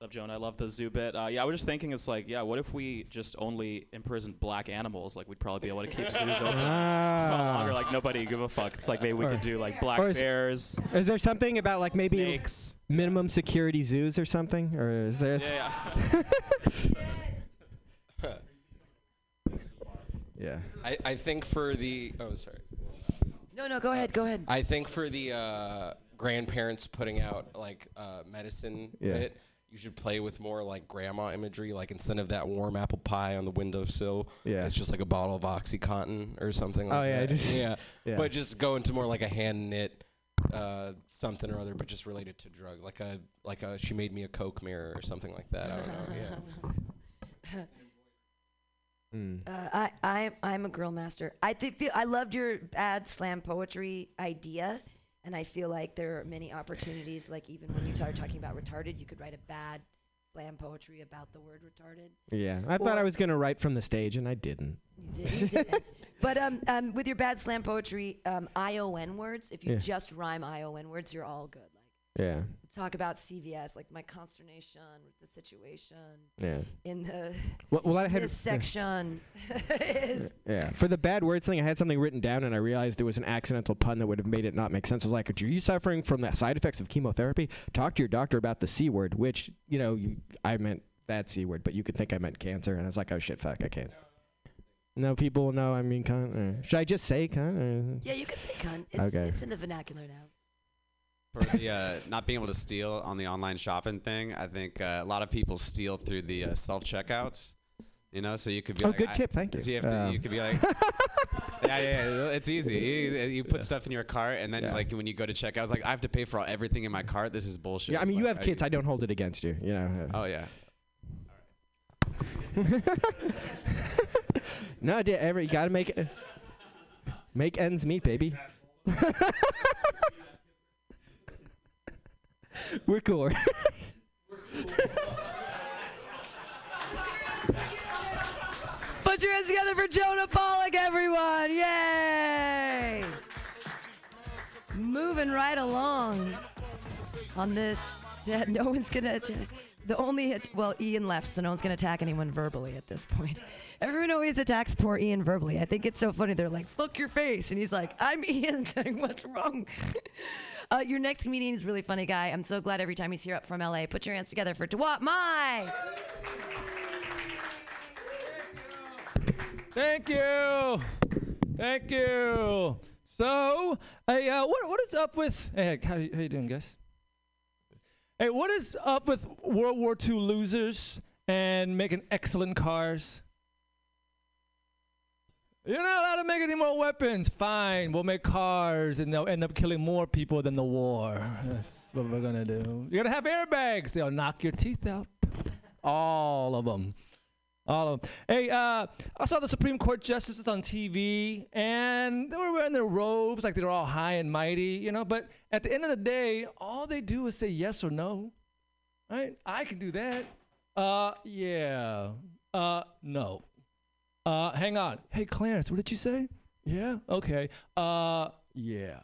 What's up, Jonah? I love the zoo bit. Uh, yeah, I was just thinking, it's like, yeah, what if we just only imprisoned black animals? Like, we'd probably be able to keep zoos open for Ah. longer. Like, nobody give a fuck. It's like maybe we Or- could do like black is- bears. Is there something about like maybe Snakes. minimum security zoos or something, or is there? s- Yeah, Yeah. I, I think for the oh sorry. No, no, go ahead, go ahead. I think for the uh, grandparents putting out like uh, medicine Yeah. bit, you should play with more like grandma imagery. Like instead of that warm apple pie on the windowsill, Yeah. it's just like a bottle of OxyContin or something. Oh, like yeah, that. just- yeah. yeah. But just go into more like a hand knit uh, something or other, but just related to drugs. Like a like a she made me a Coke mirror or something like that. I don't know. Yeah. Mm. Uh, I, I, I'm a grill master. I think feel I loved your bad slam poetry idea, and I feel like there are many opportunities. Like even when you start talking about retarded, you could write a bad slam poetry about the word retarded. Yeah. I thought I was gonna write from the stage, and I didn't. You did, you didn't. But um, um, with your bad slam poetry, um, ION words, if you Yeah. just rhyme ION words, you're all good. Yeah. Talk about CVS, like my consternation with the situation. Yeah. In the Well, well, I had this section is Yeah. For the bad words thing, I had something written down, and I realized it was an accidental pun that would have made it not make sense. I was like, "Are you suffering from the side effects of chemotherapy? Talk to your doctor about the c word." Which you know, you, I meant that c word, but you could think I meant cancer, and I was like, "Oh shit, fuck, I can't." No, people know. I mean, cunt. or- Should I just say cunt? or- yeah, you could say cunt. It's, Okay. it's in the vernacular now. For the uh, not being able to steal on the online shopping thing, I think uh, a lot of people steal through the uh, self checkouts. You know, so you could be Oh, like, good I- tip, thank you. so have to, Um, you could be like, yeah, yeah, yeah, it's easy. You, you put stuff in your cart, and then Yeah. like when you go to checkout, it's like I have to pay for everything in my cart. This is bullshit. Yeah, I mean, you Like, have kids. I don't hold it against you. You know. Oh yeah. no, dude, every you gotta make it. Make ends meet, baby. We're cool. Put your hands together for Jonah Pollock, everyone! Yay! Moving right along on this. Yeah, no one's gonna. Att- the only hit, well, Ian left, so no one's gonna attack anyone verbally at this point. Everyone always attacks poor Ian verbally. I think it's so funny. They're like, "Fuck your face," and he's like, "I'm Ian." What's wrong? uh, your next comedian is really funny guy. I'm so glad every time he's here up from LA. Put your hands together for Dewat Mai. Thank you. Thank you. So, hey, uh, what what is up with? Hey, how, how you doing, guys? Hey, what is up with World War II losers and making excellent cars? You're not allowed to make any more weapons. Fine, we'll make cars, and they'll end up killing more people than the war. That's what we're gonna do. You're gonna have airbags. They'll knock your teeth out. All of them. All of them. Hey, uh, I saw the Supreme Court justices on TV, and they were wearing their robes like they were all high and mighty, you know. But at the end of the day, all they do is say yes or no, right? I can do that. Uh, yeah. Uh, no. Uh, hang on. Hey, Clarence, what did you say? Yeah. Okay. Uh, yeah.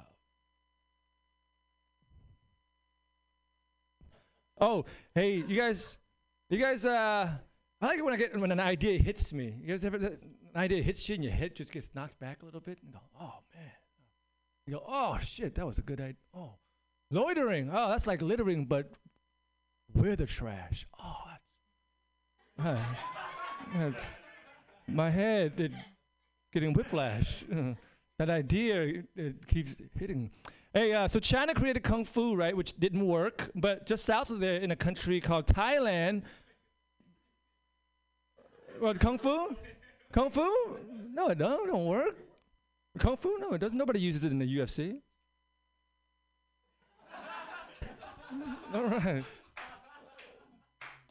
Oh, hey, you guys, you guys, uh, I like it when I get when an idea hits me. You guys ever an idea hits you and your head just gets knocked back a little bit and go, oh man. You go, oh shit, that was a good idea. Oh, loitering. Oh, that's like littering, but we're the trash. Oh, that's, uh, that's my head it, getting whiplash. That idea it, keeps hitting. Hey, uh, so China created kung fu, right, which didn't work, but just south of there, in a country called Thailand, what kung fu? Kung fu? No, it don't, don't work. Kung fu? No, it doesn't. Nobody uses it in the UFC. All right.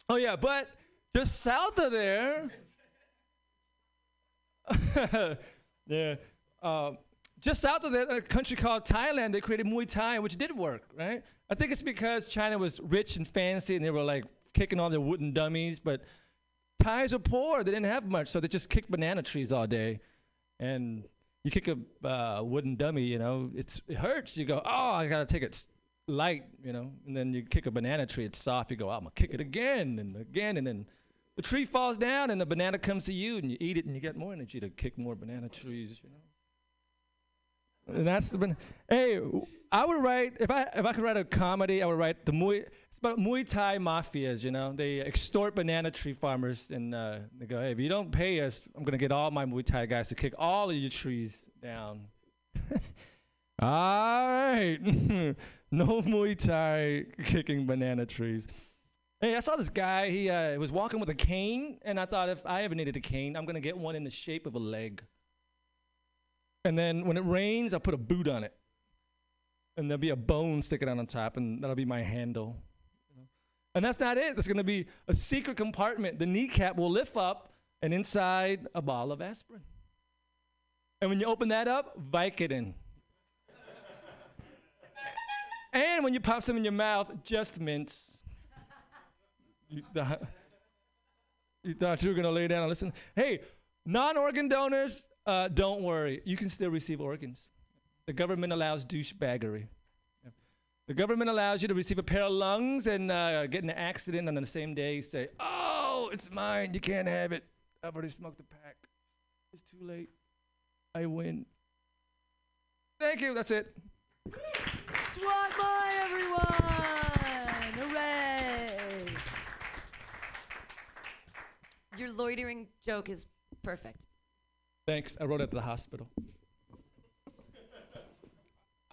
Oh yeah, but just south of there, yeah, uh, just south of there, a country called Thailand, they created Muay Thai, which did work, right? I think it's because China was rich and fancy, and they were like kicking all their wooden dummies, but Thais are poor; they didn't have much, so they just kicked banana trees all day, and you kick a uh, wooden dummy, you know, it's it hurts. You go, oh, I gotta take it light, you know. And then you kick a banana tree, it's soft. You go, I'm gonna kick it again and again, and then the tree falls down, and the banana comes to you, and you eat it, and you get more energy to kick more banana trees, you know. And that's the ban- hey, I would write if I if I could write a comedy, I would write the Muay. It's about Muay Thai mafias, you know. They extort banana tree farmers, and uh, they go, "Hey, if you don't pay us, I'm gonna get all my Muay Thai guys to kick all of your trees down." all right, no Muay Thai kicking banana trees. Hey, I saw this guy. He uh, was walking with a cane, and I thought if I ever needed a cane, I'm gonna get one in the shape of a leg. And then when it rains, I'll put a boot on it. And there'll be a bone sticking out on top, and that'll be my handle. And that's not it. There's to be a secret compartment. The kneecap will lift up, and inside, a bottle of aspirin. And when you open that up, Vicodin. and when you pop some in your mouth, just mints. You, the- you thought you were going to lay down and listen. Hey, non organ donors, uh, don't worry. You can still receive organs. The government allows douchebaggery. The government allows you to receive a pair of lungs and uh, get in an accident and on the same day say, oh, it's mine. You can't have it. I've already smoked a pack. It's too late. I win. Thank you. That's it. SWAT by everyone! Hooray! Your loitering joke is perfect. Thanks. I wrote it at the hospital.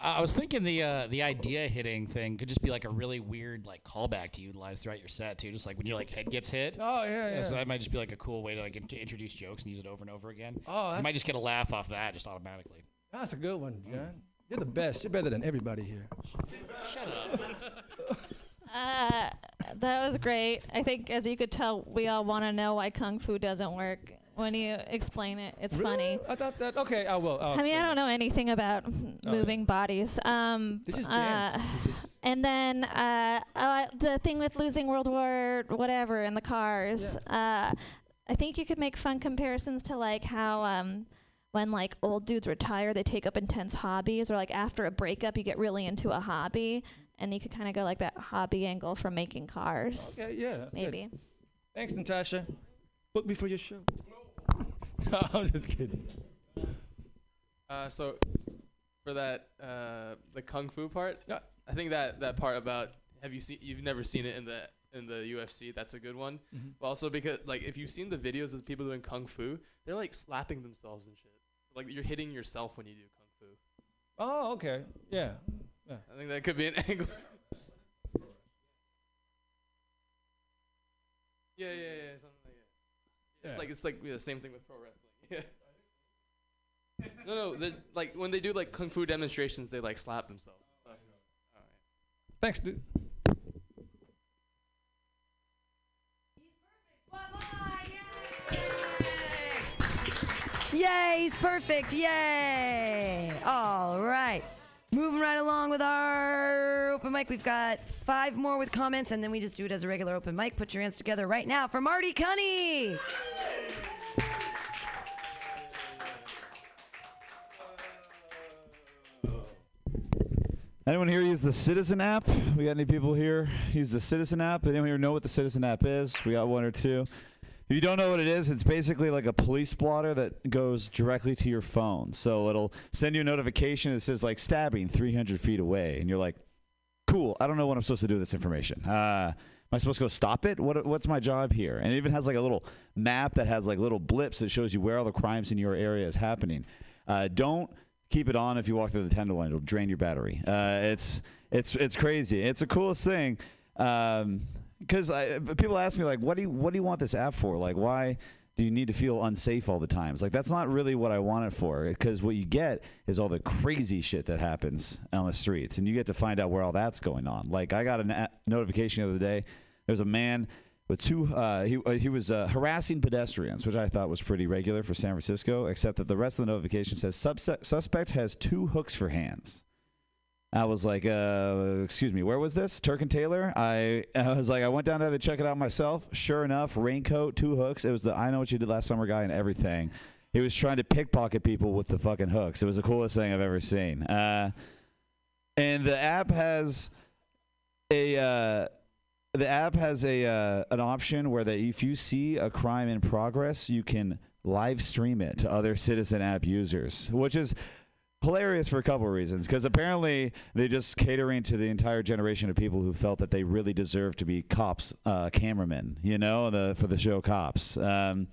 I was thinking the uh, the idea hitting thing could just be like a really weird like callback to utilize throughout your set too. Just like when your like head gets hit. Oh yeah, So yeah. that might just be like a cool way to like in- to introduce jokes and use it over and over again. Oh, you might just get a laugh off that just automatically. That's a good one, John. You're the best. You're better than everybody here. Shut up. Uh, that was great. I think, as you could tell, we all want to know why kung fu doesn't work. When you explain it, it's funny. I thought that. Okay, I will. I'll I mean, I don't know anything about Oh, yeah. moving bodies. Um, They just uh, dance. They just- and then uh, uh, the thing with losing World War whatever in the cars. Uh, I think you could make fun comparisons to like how um, when like old dudes retire, they take up intense hobbies, or like after a breakup, you get really into a hobby, and you could kind of go like that hobby angle from making cars. Okay, yeah. that's good. maybe. Thanks, Natasha. Book me for your show. I'm just kidding. Uh, so for that uh, the kung fu part, I think that that part about have you seen you've never seen it in the in the UFC. That's a good one. Mhm. But also because like if you've seen the videos of the people doing kung fu, they're like slapping themselves and shit. Like you're hitting yourself when you do kung fu. Oh, okay. Yeah. Yeah. I think that could be an angle. yeah, yeah, yeah, something like that. Yeah. It's like it's like yeah, the same thing with pro wrestling. Yeah. no, no, they're- like when they do like kung fu demonstrations, they like slap themselves. and stuff. Thanks, dude. Yay, he's perfect. Yay. All right. Moving right along with our open mic. We've got five more with comments, and then we just do it as a regular open mic. Put your hands together right now for Marty Cunny. Anyone here use the Citizen app? We got any people here use the Citizen app? Anyone here know what the Citizen app is? We got one or two. If you don't know what it is, it's basically like a police blotter that goes directly to your phone. So it'll send you a notification that says like stabbing 300 feet away, and you're like, cool. I don't know what I'm supposed to do with this information. Uh, am I supposed to go stop it? What, what's my job here? And it even has like a little map that has like little blips that shows you where all the crimes in your area is happening. Uh, don't keep it on if you walk through the tenderloin. It'll drain your battery. Uh, it's it's it's crazy. It's the coolest thing. Um, because people ask me like, what do you what do you want this app for? Like, why do you need to feel unsafe all the time? It's like that's not really what I want it for. Because what you get is all the crazy shit that happens on the streets, and you get to find out where all that's going on. Like, I got a notification the other day. There's a man with two. Uh, he uh, he was uh, harassing pedestrians, which I thought was pretty regular for San Francisco. Except that the rest of the notification says suspect has two hooks for hands. I was like, uh, excuse me, where was this? Turk and Taylor? I, I was like, I went down there to check it out myself. Sure enough, raincoat, two hooks. It was the I know what you did last summer guy and everything. He was trying to pickpocket people with the fucking hooks. It was the coolest thing I've ever seen. Uh, and the app has a uh, the app has a uh, an option where that if you see a crime in progress, you can live stream it to other Citizen app users, which is hilarious for a couple of reasons. Because apparently they're just catering to the entire generation of people who felt that they really deserved to be cops, uh, cameramen, you know, the for the show Cops. Um,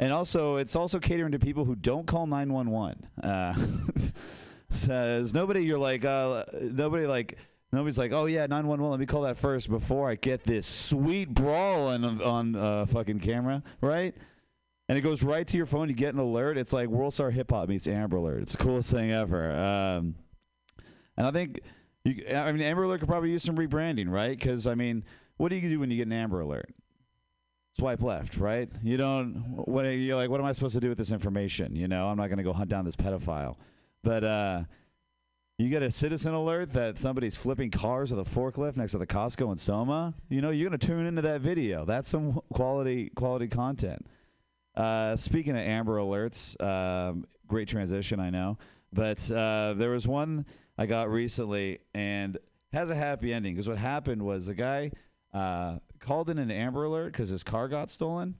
and also, it's also catering to people who don't call 911. Uh, says nobody. You're like uh, nobody like nobody's like, oh yeah, 911. Let me call that first before I get this sweet brawl on on uh, fucking camera, right? And it goes right to your phone. You get an alert. It's like World Star Hip Hop meets Amber Alert. It's the coolest thing ever. Um, and I think, you, I mean, Amber Alert could probably use some rebranding, right? Because I mean, what do you do when you get an Amber Alert? Swipe left, right? You don't. What are like? What am I supposed to do with this information? You know, I'm not going to go hunt down this pedophile. But uh, you get a citizen alert that somebody's flipping cars with a forklift next to the Costco in Soma. You know, you're going to tune into that video. That's some quality quality content. Uh, speaking of Amber Alerts, um, great transition, I know. But uh, there was one I got recently and has a happy ending because what happened was the guy uh, called in an Amber Alert because his car got stolen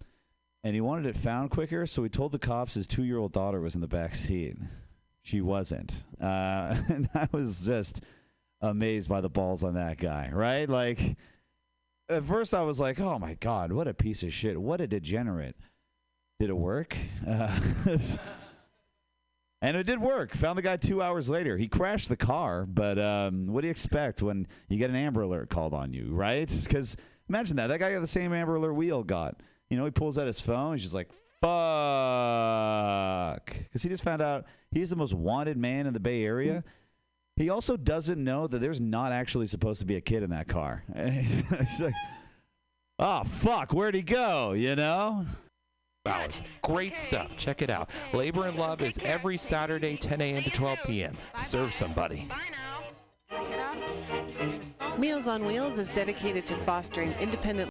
and he wanted it found quicker. So he told the cops his two year old daughter was in the back seat. She wasn't. Uh, and I was just amazed by the balls on that guy, right? Like, at first I was like, oh my God, what a piece of shit. What a degenerate. Did it work? Uh, and it did work. Found the guy two hours later. He crashed the car, but um, what do you expect when you get an Amber Alert called on you, right? Because imagine that. That guy got the same Amber Alert wheel got. You know, he pulls out his phone. He's just like, fuck. Because he just found out he's the most wanted man in the Bay Area. He also doesn't know that there's not actually supposed to be a kid in that car. He's like, oh, fuck, where'd he go? You know? Balance. Great stuff. Check it out. Labor and Love is every Saturday, 10 a.m. to 12 p.m. Serve somebody. Meals on Wheels is dedicated to fostering independent.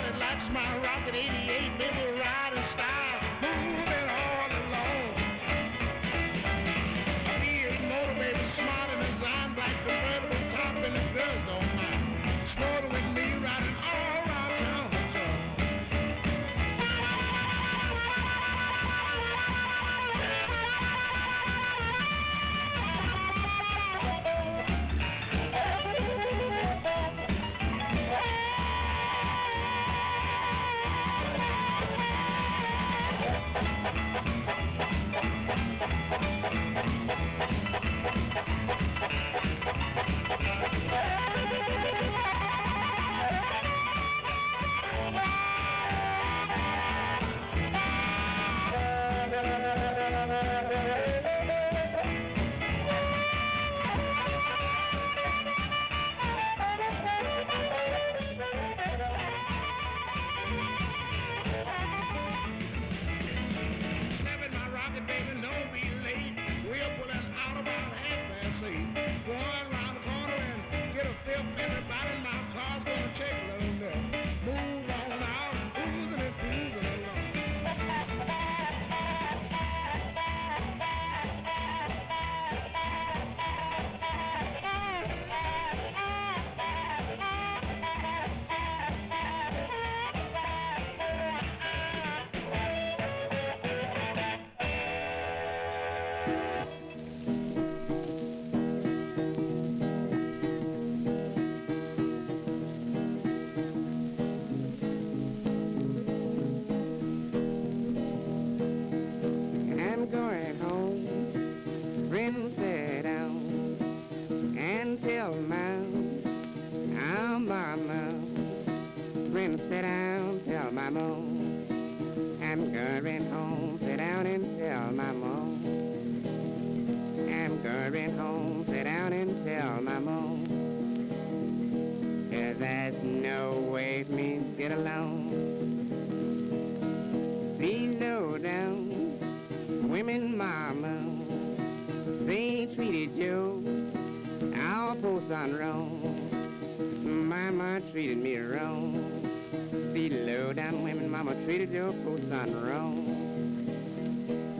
Everybody likes my Rocket 88, baby, riding style, mama treated your post on wrong.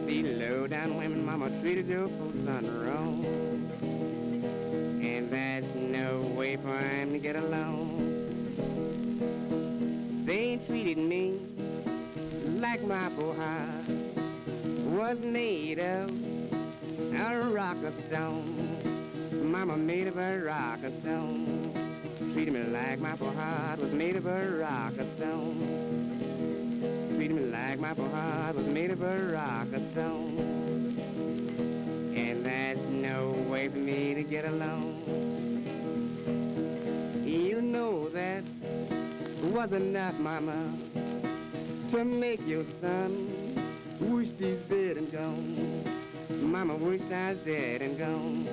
These low down women mama treated your post on wrong. And there's no way for him to get along. They treated me like my poor heart was made of a rock of stone. Mama made of a rock of stone. Treated me like my poor heart was made of a rock of stone. Treated me like my heart was made of a rock of stone. And there's no way for me to get along. You know that was enough, Mama, to make your son wish he's dead and gone. Mama wished I was dead and gone.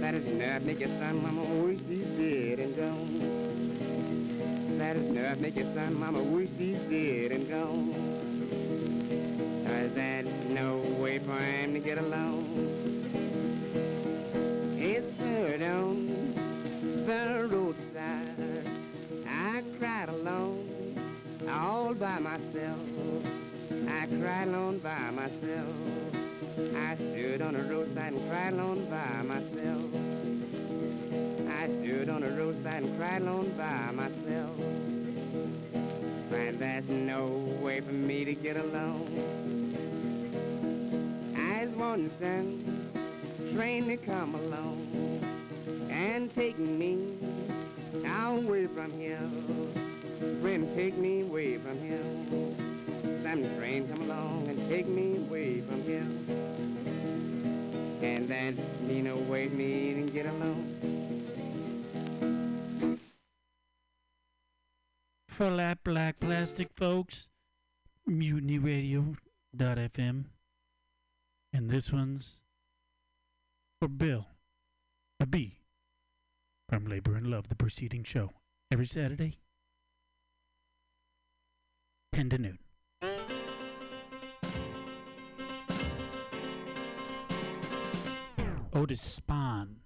That is enough, make your son, Mama wish he's dead and gone. Is enough, make your son, Mama wish he's dead and gone. Cause there's no way for him to get along. It's heard on the roadside. I cried alone, all by myself. I cried alone by myself. I stood on the roadside and cried alone by myself. I stood on the roadside and cried alone by myself. And there's no way for me to get along. I was wanting some train to come along and take me away from here. Friend, take me away from here. Some train come along and take me away from here. And there's me no way me to get along. For that black plastic folks, mutinyradio.fm. And this one's for Bill, a B, from Labor and Love, the preceding show. Every Saturday, 10 to noon. Otis Spann.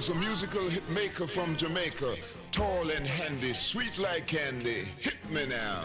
Comes a musical hit maker from Jamaica, tall and handy, sweet like candy. Hit me now.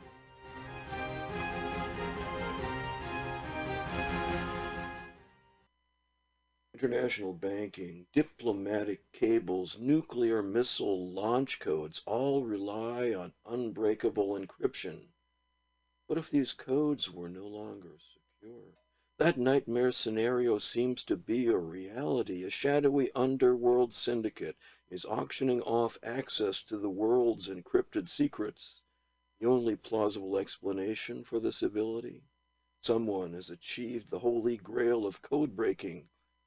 International banking, diplomatic cables, nuclear missile launch codes all rely on unbreakable encryption. What if these codes were no longer secure? That nightmare scenario seems to be a reality. A shadowy underworld syndicate is auctioning off access to the world's encrypted secrets. The only plausible explanation for this ability? Someone has achieved the holy grail of code breaking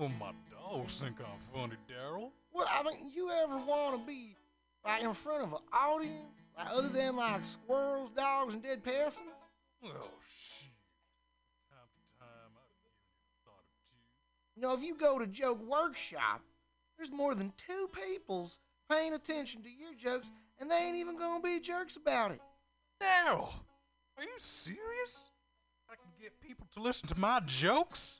Well, my dogs think I'm funny, Daryl. Well, I mean, you ever want to be like in front of an audience, like other than like squirrels, dogs, and dead persons? Well, shit. Time to time, I've given thought or two. You know, if you go to Joke Workshop, there's more than two peoples paying attention to your jokes, and they ain't even gonna be jerks about it. Daryl, are you serious? I can get people to listen to my jokes?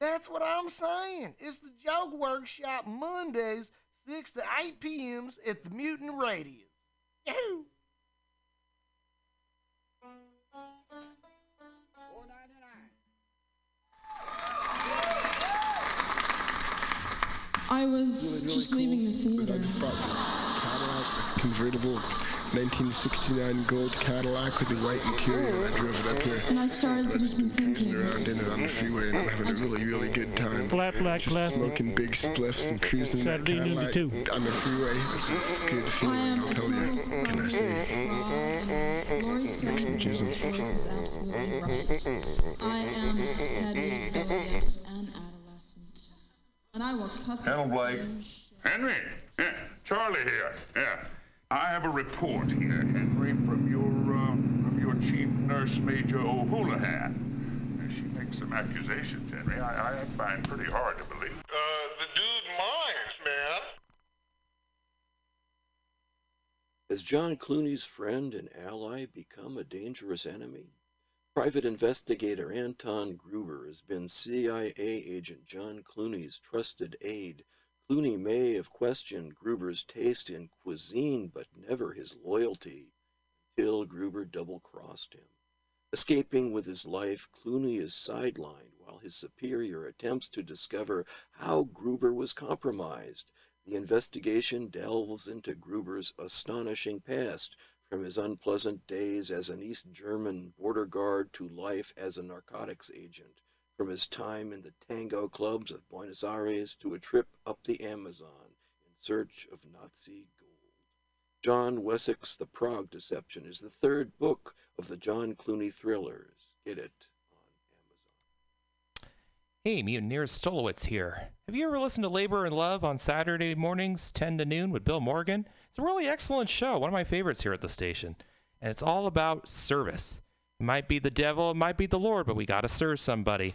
That's what I'm saying. It's the Joke Workshop Mondays, 6 to 8 p.m. at the Mutant Radius. Yahoo! I was just leaving the theater. convertible 1969 gold Cadillac with the white interior. I drove it up here. And I started to do some thinking. around in it on the freeway and I'm having a really, really good time. Flat black Just glasses. Smoking big spliffs and cruising that Saturday noon to Cadillac two. on the freeway. Good to see I am I'll a tell total you. Can I say? fraud. Laurie Stone's voice is absolutely right. I am petty, rebellious, and adolescent. And I will cut Hello, the Blake. Henry, yeah, Charlie here. Yeah, I have a report here, Henry, from your uh, from your chief nurse, Major O'Houlihan. She makes some accusations, Henry. I, I find pretty hard to believe. Uh, the dude minds, man. Has John Clooney's friend and ally become a dangerous enemy? Private investigator Anton Gruber has been CIA agent John Clooney's trusted aide. Clooney may have questioned Gruber's taste in cuisine, but never his loyalty, until Gruber double crossed him. Escaping with his life, Clooney is sidelined while his superior attempts to discover how Gruber was compromised. The investigation delves into Gruber's astonishing past, from his unpleasant days as an East German border guard to life as a narcotics agent, from his time in the tango clubs of Buenos Aires to a trip up the Amazon in search of Nazi gold. John Wessex' The Prague Deception is the third book of the John Clooney thrillers. Get it on Amazon. Hey, Mutineers Stolowitz here. Have you ever listened to Labor and Love on Saturday mornings, 10 to noon, with Bill Morgan? It's a really excellent show, one of my favorites here at the station. And it's all about service. It might be the devil, it might be the Lord, but we got to serve somebody.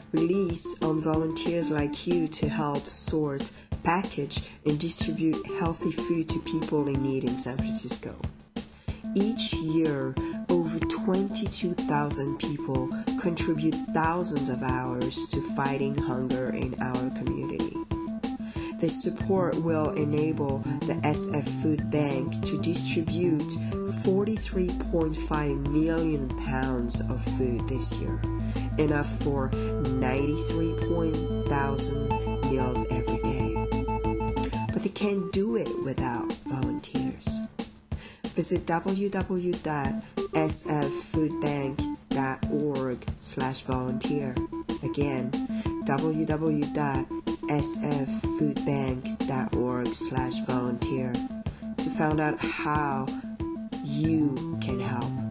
relies on volunteers like you to help sort, package, and distribute healthy food to people in need in San Francisco. Each year, over 22,000 people contribute thousands of hours to fighting hunger in our community. This support will enable the SF Food Bank to distribute 43.5 million pounds of food this year, enough for 93,000 meals every day. But they can't do it without volunteers. Visit www.sffoodbank.org slash volunteer. Again, www.sffoodbank.org slash volunteer to find out how you can help.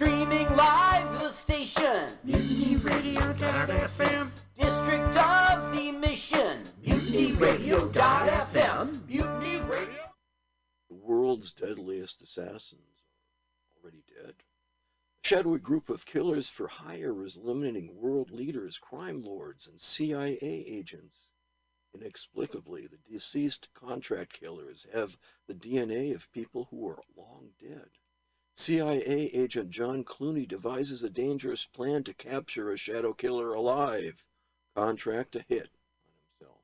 Streaming live the station. MutinyRadio.fm. District of the Mission. MutinyRadio.fm. Mutiny Radio. The world's deadliest assassins are already dead. A shadowy group of killers for hire is eliminating world leaders, crime lords, and CIA agents. Inexplicably, the deceased contract killers have the DNA of people who are long dead. CIA agent John Clooney devises a dangerous plan to capture a shadow killer alive. Contract a hit on himself.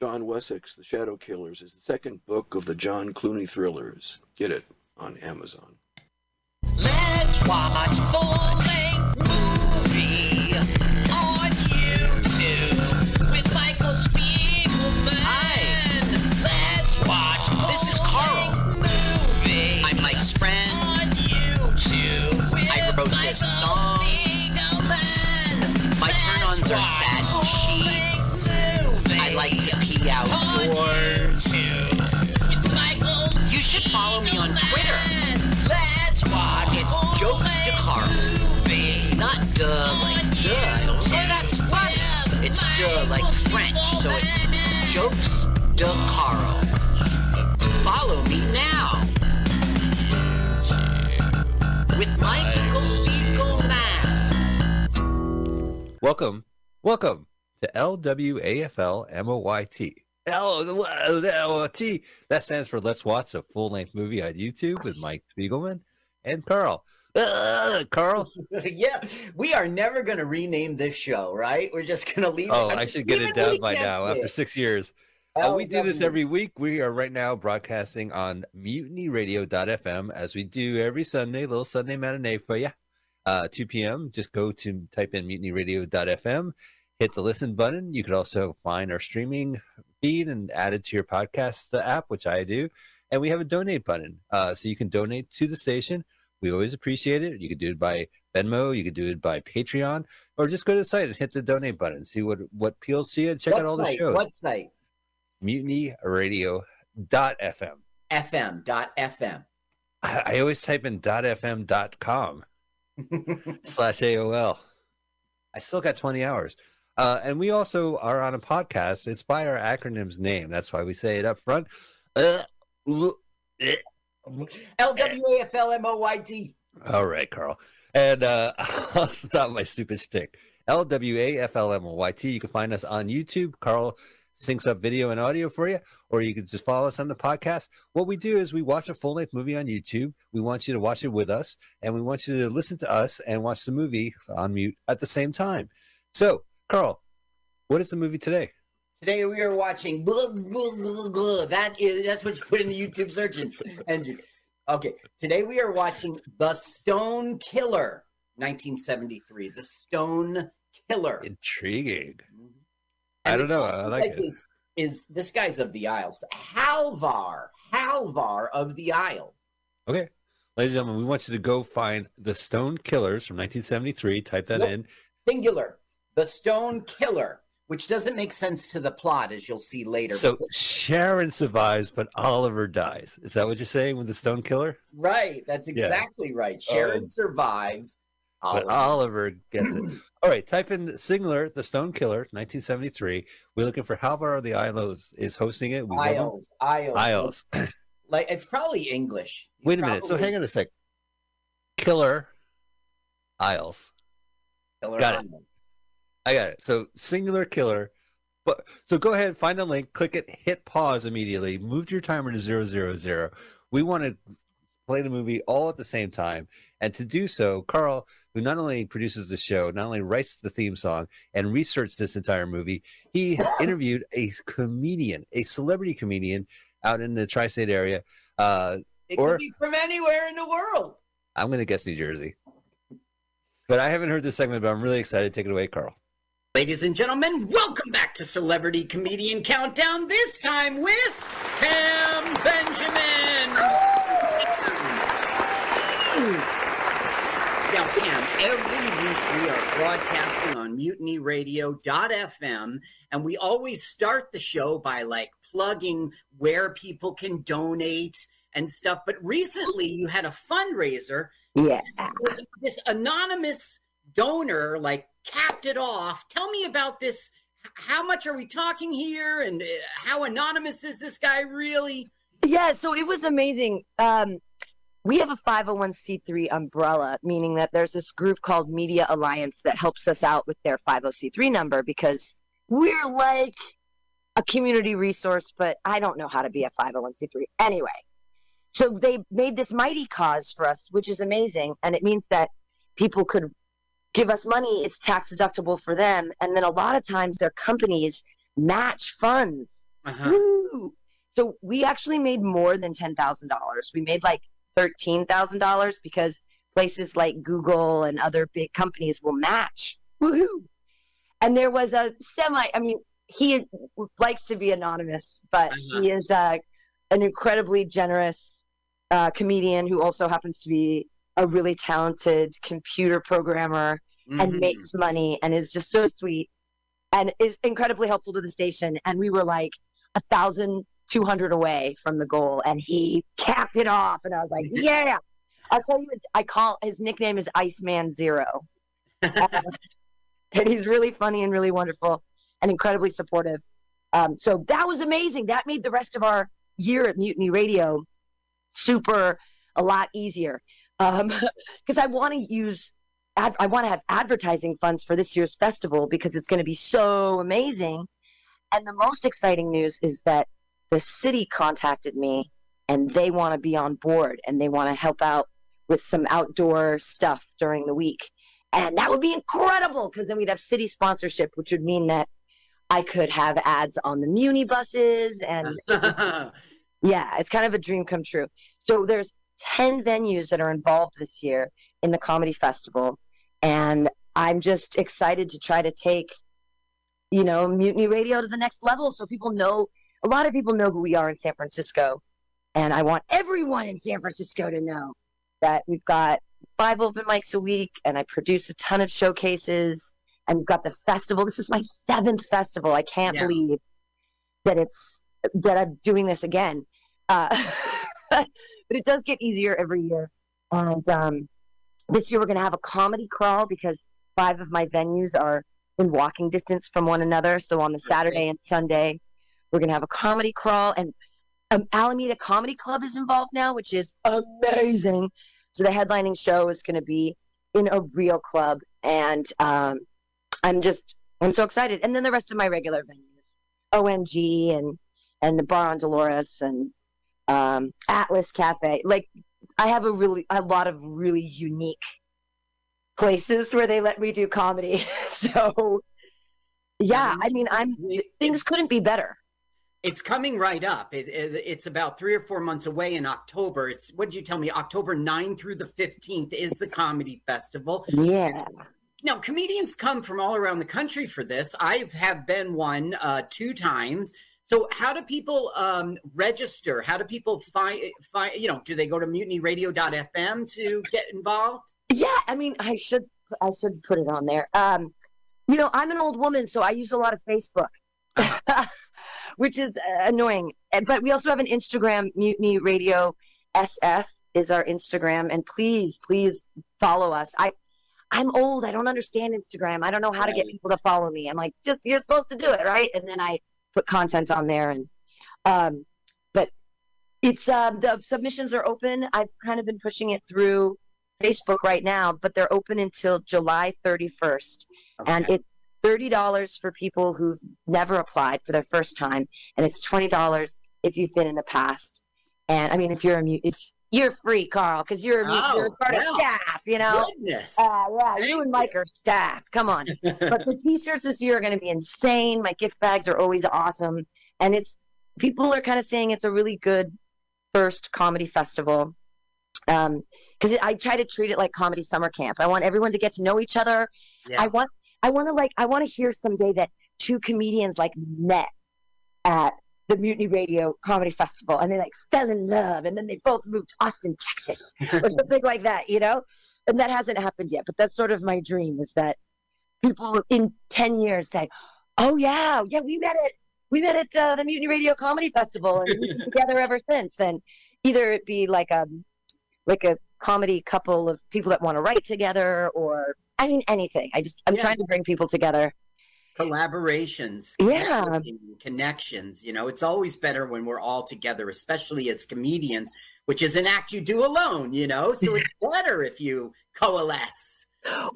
John Wessex, The Shadow Killers, is the second book of the John Clooney thrillers. Get it on Amazon. Let's watch full-length this song. My turn-ons are sad sheets. I like to pee outdoors. You should follow me on Twitter. Let's watch. It's Jokes de Carl. Not duh like duh. So that's what? It's duh like French. So it's Jokes de Carl. Follow me now. With Michael Spiegelman. Welcome, welcome to LWAFL MOYT. That stands for Let's Watch a Full Length Movie on YouTube with Mike Spiegelman and Carl. Uh, Carl. yeah, we are never going to rename this show, right? We're just going to leave Oh, it. I should get it down by now after six years. Uh, we do this every week. We are right now broadcasting on mutinyradio.fm as we do every Sunday, little Sunday matinee for you. Uh, 2 p.m. Just go to type in mutinyradio.fm, hit the listen button. You could also find our streaming feed and add it to your podcast app, which I do. And we have a donate button. Uh, so you can donate to the station. We always appreciate it. You could do it by Venmo, you could do it by Patreon, or just go to the site and hit the donate button. See what, what appeals to you. Check what out all the shows. What site? mutinyradio.fm. FM.fm. I, I always type in .fm.com slash AOL. I still got 20 hours. Uh, and we also are on a podcast. It's by our acronym's name. That's why we say it up front. Uh. L W A F L M O Y T. All right, Carl. And uh, I'll stop my stupid stick. L W A F L M O Y T. You can find us on YouTube. Carl syncs up video and audio for you, or you can just follow us on the podcast. What we do is we watch a full length movie on YouTube. We want you to watch it with us, and we want you to listen to us and watch the movie on mute at the same time. So, Carl, what is the movie today? Today we are watching. Blah, blah, blah. That is that's what you put in the YouTube search engine. Okay, today we are watching The Stone Killer, 1973. The Stone Killer. Intriguing. Mm-hmm. I don't know. I like it. Is, is this guy's of the Isles? Halvar, Halvar of the Isles. Okay. Ladies and gentlemen, we want you to go find The Stone Killers from 1973. Type that Nope. in. Singular. The Stone Killer, which doesn't make sense to the plot, as you'll see later. So Sharon survives, but Oliver dies. Is that what you're saying with The Stone Killer? right, that's Yeah. exactly right. Sharon Um, survives. But Oliver gets it. All right, type in singular, The Stone Killer, 1973. We're looking for Halvar of the Isles is hosting it. We. Isles, Isles, Isles. Like it's probably English. He's Wait a minute. So hang on a sec. Killer Isles. Killer Got it. I got it. So singular killer. But so go ahead, find the link, click it, hit pause immediately, move your timer to zero zero zero. We want to play the movie all at the same time. And to do so, Carl, who not only produces the show, not only writes the theme song and researched this entire movie, he interviewed a comedian, a celebrity comedian out in the tri state area. Uh, It or could be from anywhere in the world. I'm going to guess New Jersey. But I haven't heard this segment, but I'm really excited. Take it away, Carl. Ladies and gentlemen, welcome back to Celebrity Comedian Countdown. This time with Pam Benjamin. Now, Pam, every week we are broadcasting on mutinyradio.fm, and we always start the show by like plugging where people can donate and stuff. But recently you had a fundraiser. Yeah. This anonymous donor like capped it off. Tell me about this. How much are we talking here? And uh, how anonymous is this guy really? Yeah, so it was amazing. Um, we have a 501c3 umbrella, meaning that there's this group called Media Alliance that helps us out with their 50c3 number because we're like a community resource, but I don't know how to be a 501c3. Anyway, so they made this Mightycause for us, which is amazing. And it means that people could give us money, it's tax deductible for them. And then a lot of times their companies match funds. Uh-huh. Woo! So we actually made more than ten thousand dollars. We made like thirteen thousand dollars because places like Google and other big companies will match. Woohoo! And there was a semi. I mean, he likes to be anonymous, but he is uh, an incredibly generous uh, comedian who also happens to be a really talented computer programmer and Mhm. makes money and is just so sweet and is incredibly helpful to the station. And we were like a thousand two hundred away from the goal, and he capped it off. And I was like, "Yeah!" I'll tell you, I call his nickname is Iceman Zero, Uh, and he's really funny and really wonderful and incredibly supportive. Um, so that was amazing. That made the rest of our year at Mutiny Radio super a lot easier because I want to use ad- I want to have advertising funds for this year's festival because it's going to be so amazing. And the most exciting news is that the city contacted me and they want to be on board and they want to help out with some outdoor stuff during the week. And that would be incredible because then we'd have city sponsorship, which would mean that I could have ads on the Muni buses and yeah, it's kind of a dream come true. So there's 10 venues that are involved this year in the comedy festival. And I'm just excited to try to take, you know, Mutiny Radio to the next level so people know, a lot of people know who we are in San Francisco. And I want everyone in San Francisco to know that we've got five open mics a week and I produce a ton of showcases and we've got the festival. This is my seventh festival. I can't Yeah. believe that it's that I'm doing this again. Uh, but it does get easier every year. And um, this year we're going to have a comedy crawl because five of my venues are in walking distance from one another. So on the Saturday and Sunday, we're going to have a comedy crawl. And um, Alameda Comedy Club is involved now, which is amazing. So the headlining show is going to be in a real club. And um, I'm just, I'm so excited. And then the rest of my regular venues, OMG and, and the Bar on Dolores and um, Atlas Cafe. Like I have a really a lot of really unique places where they let me do comedy. so yeah, I mean, I'm things couldn't be better. It's coming right up. It, it- it's about three or four months away in October. It's what did you tell me? October 9 through the 15th is the comedy festival. Yeah. Now, comedians come from all around the country for this. I have been one uh, two times. So, how do people um, register? How do people find find? You know, do they go to mutinyradio.fm to get involved? Yeah, I mean, I should I should put it on there. Um, you know, I'm an old woman, so I use a lot of Facebook, which is uh, annoying. But we also have an Instagram, Mutiny Radio SF is our Instagram, and please, please follow us. I I'm old. I don't understand Instagram. I don't know how to get people to follow me. I'm like, just you're supposed to do it, right? And then I put content on there, and um, but it's um, the submissions are open. I've kind of been pushing it through Facebook right now, but they're open until July 31st, and it's thirty dollars for people who've never applied for their first time, and it's twenty dollars if you've been in the past. And I mean, if you're a if you're free, Carl, because you're a mute, you're Oh, part of staff, you know. Goodness. Uh, yeah, you and Mike are staff. Come on. but the t-shirts this year are going to be insane. My gift bags are always awesome, and it's people are kind of saying it's a really good first comedy festival. Um, because I try to treat it like comedy summer camp. I want everyone to get to know each other. Yeah. I want, I want to like, I want to hear someday that two comedians like met at the Mutiny Radio Comedy Festival and they like fell in love and then they both moved to Austin, Texas or something like that, you know? And that hasn't happened yet, but that's sort of my dream is that people in 10 years say, oh yeah, yeah, we met at, we met at uh, the Mutiny Radio Comedy Festival and we've been together ever since. And either it be like a, like a comedy couple of people that want to write together or, I mean, anything. I just, I'm Yeah. trying to bring people together. Collaborations, Yeah. connections. You know, it's always better when we're all together, especially as comedians, which is an act you do alone. You know, so it's better if you coalesce.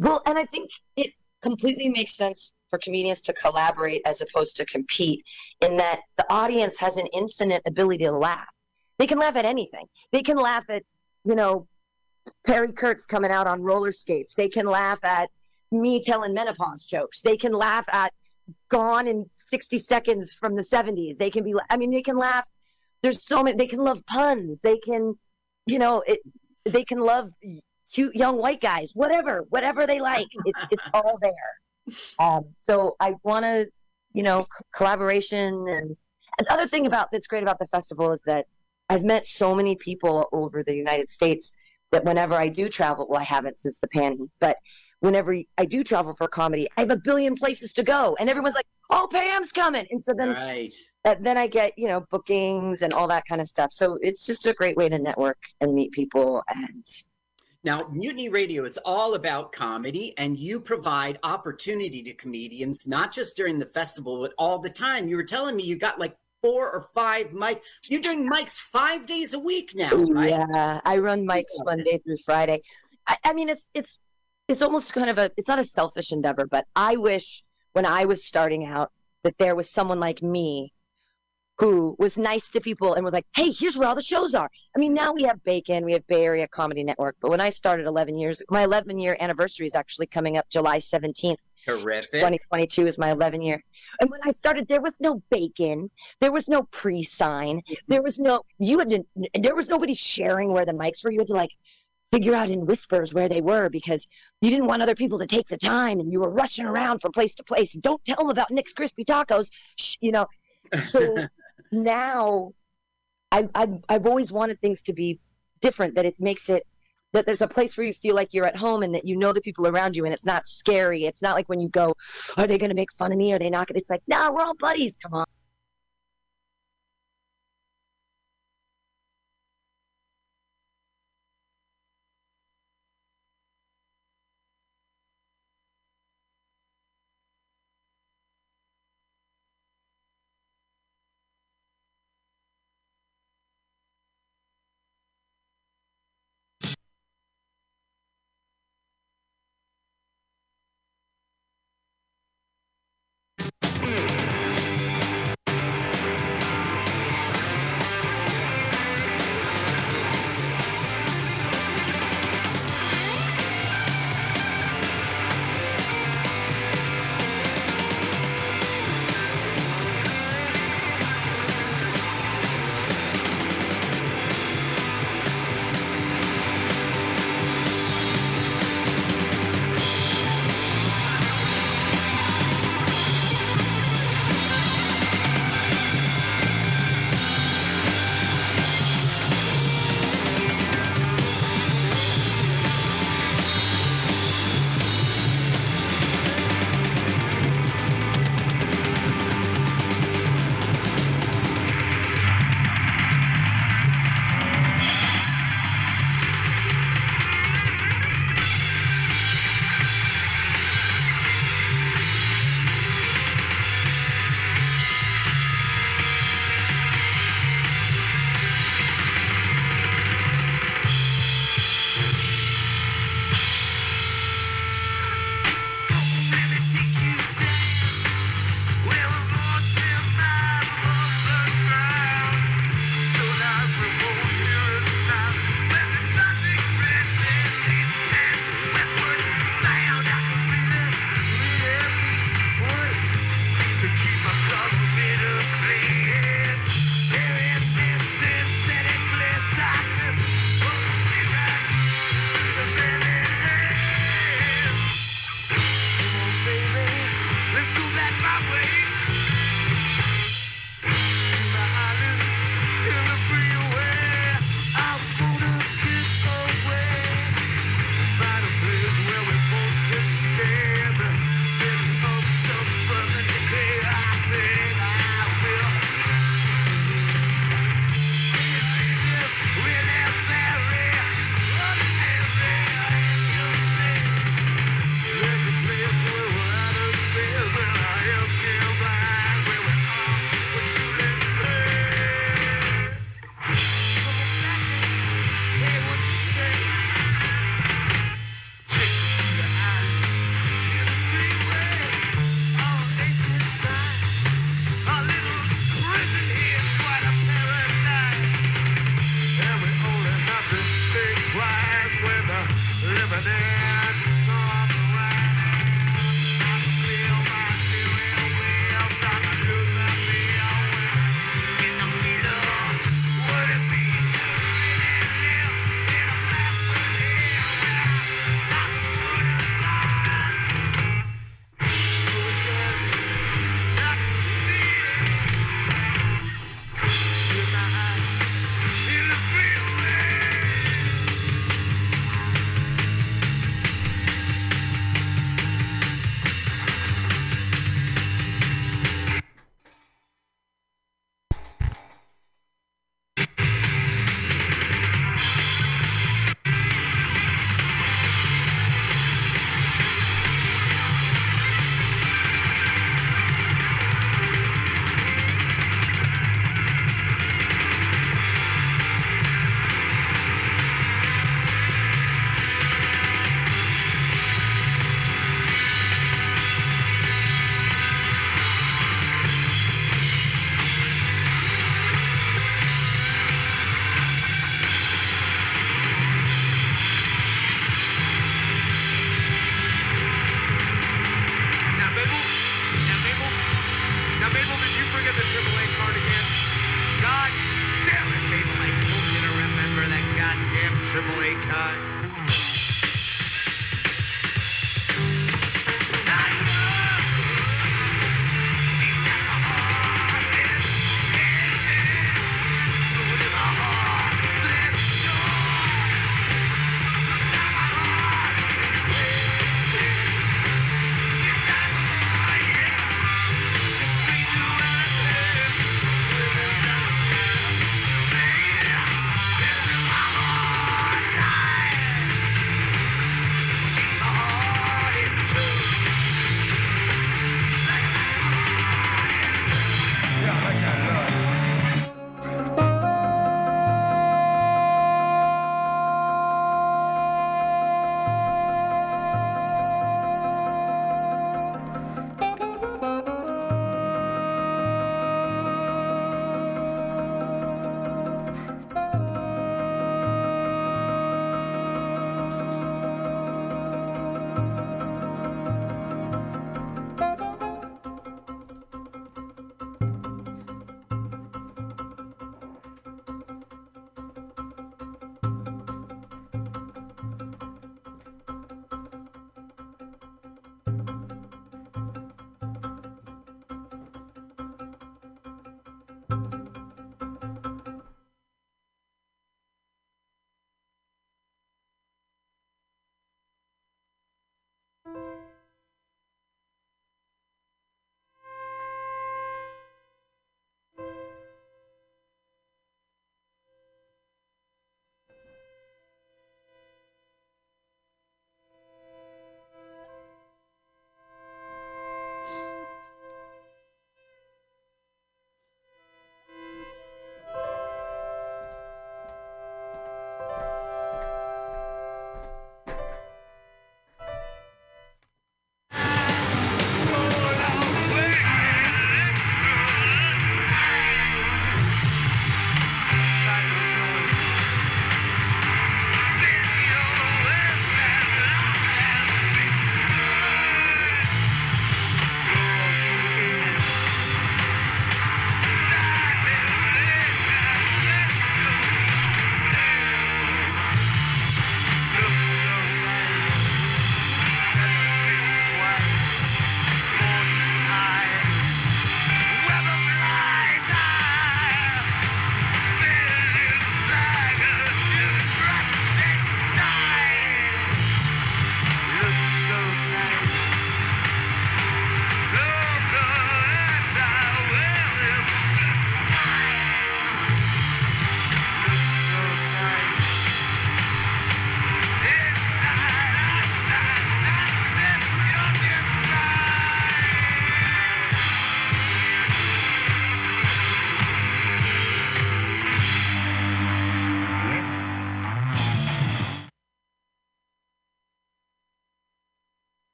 Well, and I think it completely makes sense for comedians to collaborate as opposed to compete in that the audience has an infinite ability to laugh. They can laugh at anything. They can laugh at, you know, Perry Kurtz coming out on roller skates. They can laugh at me telling menopause jokes. They can laugh at Gone in 60 Seconds from the 70s. They can be, I mean, they can laugh. There's so many, they can love puns. They can, you know, it, they can love cute young white guys, whatever, whatever they like. It's, it's all there. Um, so I want to, you know, c- collaboration. And and the other thing about that's great about the festival is that I've met so many people over the United States that whenever I do travel, well, I haven't since the panty, but whenever I do travel for comedy, I have a billion places to go, and everyone's like, "Oh, Pam's coming," and so then Right. uh, then I get you know bookings and all that kind of stuff. So it's just a great way to network and meet people and Now, Mutiny Radio is all about comedy, and you provide opportunity to comedians, not just during the festival, but all the time. You were telling me you got like four or five mics. You're doing mics five days a week now, right? Yeah, I run mics Monday through Friday. I, I mean, it's it's it's almost kind of a it's not a selfish endeavor, but I wish when I was starting out that there was someone like me who was nice to people and was like, "Hey, here's where all the shows are." I mean, now we have Bacon, we have Bay Area Comedy Network, but when I started 11 years, my 11 year anniversary is actually coming up July 17th. Terrific. 2022 is my 11 year. And when I started, there was no bacon, there was no pre-sign, there was no you had to, there was nobody sharing where the mics were. You had to like figure out in whispers where they were because you didn't want other people to take the time, and you were rushing around from place to place. Don't tell them about Nick's Crispy Tacos, Shh, you know. So now, I've, I've I've always wanted things to be different. That it makes it that there's a place where you feel like you're at home and that you know the people around you and it's not scary. It's not like when you go, are they going to make fun of me? Are they not going to? It's like, nah, we're all buddies. Come on.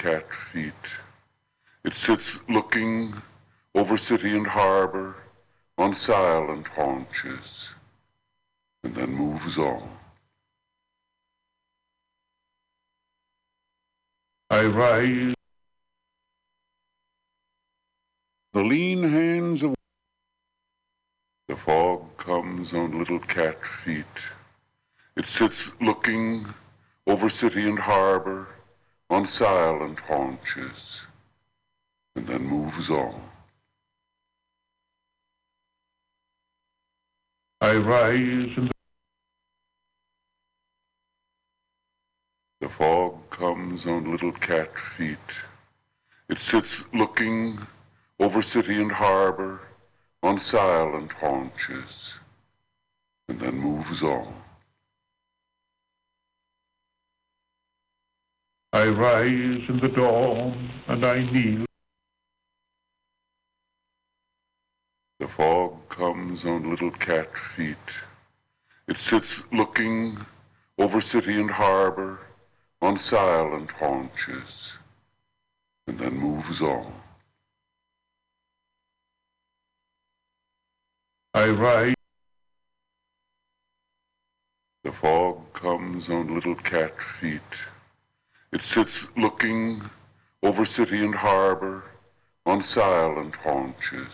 Cat feet. It sits looking over city and harbor on silent haunches and then moves on. I rise. The lean hands of the fog comes on little cat feet. It sits looking over city and harbor on silent haunches and then moves on. I rise and the fog comes on little cat feet. It sits looking over city and harbor on silent haunches and then moves on. I rise in the dawn and I kneel. The fog comes on little cat feet. It sits looking over city and harbor on silent haunches and then moves on. I rise. The fog comes on little cat feet. It sits looking over city and harbor on silent haunches,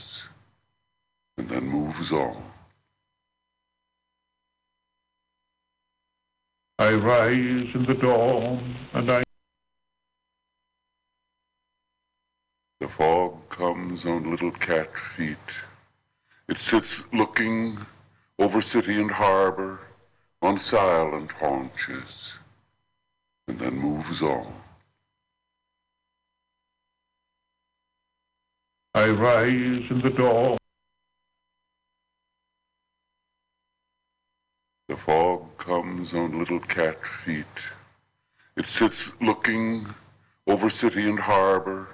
and then moves on. I rise in the dawn, and I The fog comes on little cat feet. It sits looking over city and harbor on silent haunches, and then moves on. I rise in the dawn. The fog comes on little cat feet. It sits looking over city and harbor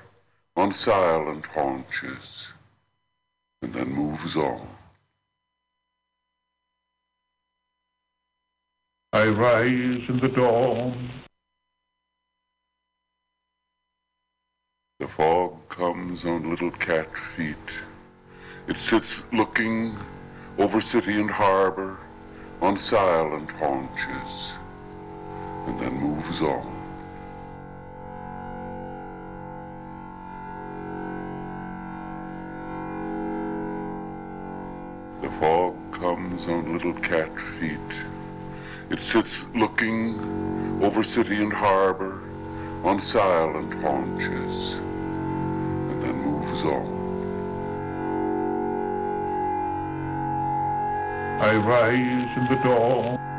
on silent haunches, and then moves on. I rise in the dawn. Fog comes on little cat feet. It sits looking over city and harbor on silent haunches, and then moves on. The fog comes on little cat feet. It sits looking over city and harbor on silent haunches, I rise in the dawn.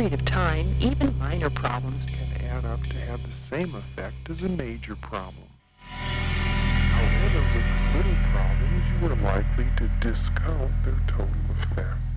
Period of time, even minor problems can add up to have the same effect as a major problem. However, with little problems, you are likely to discount their total effect.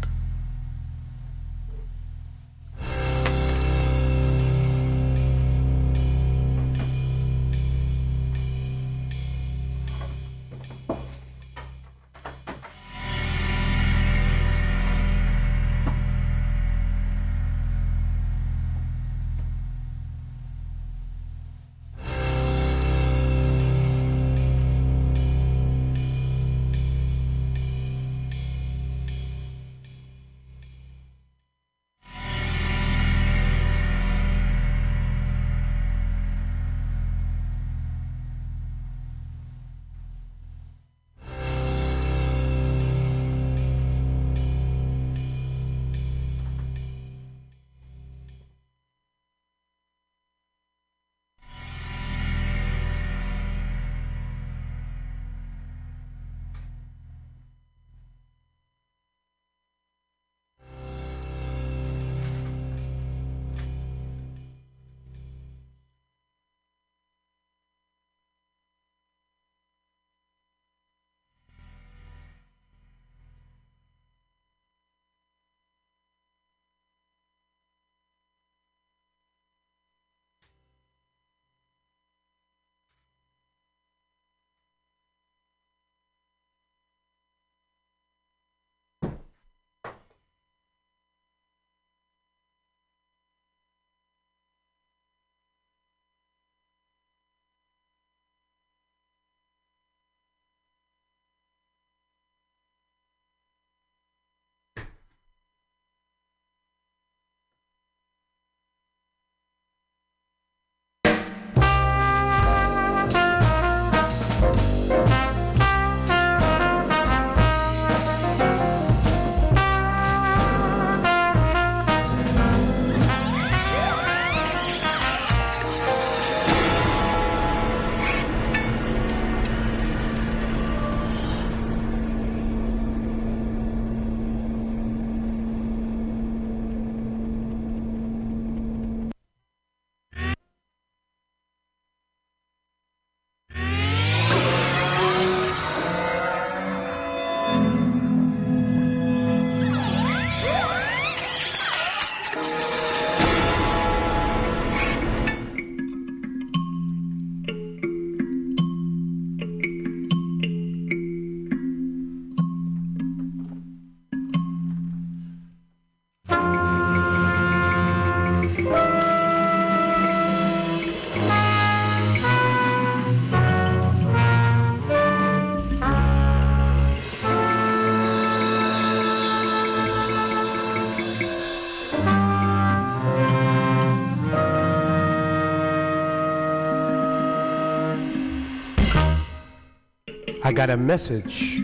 I got a message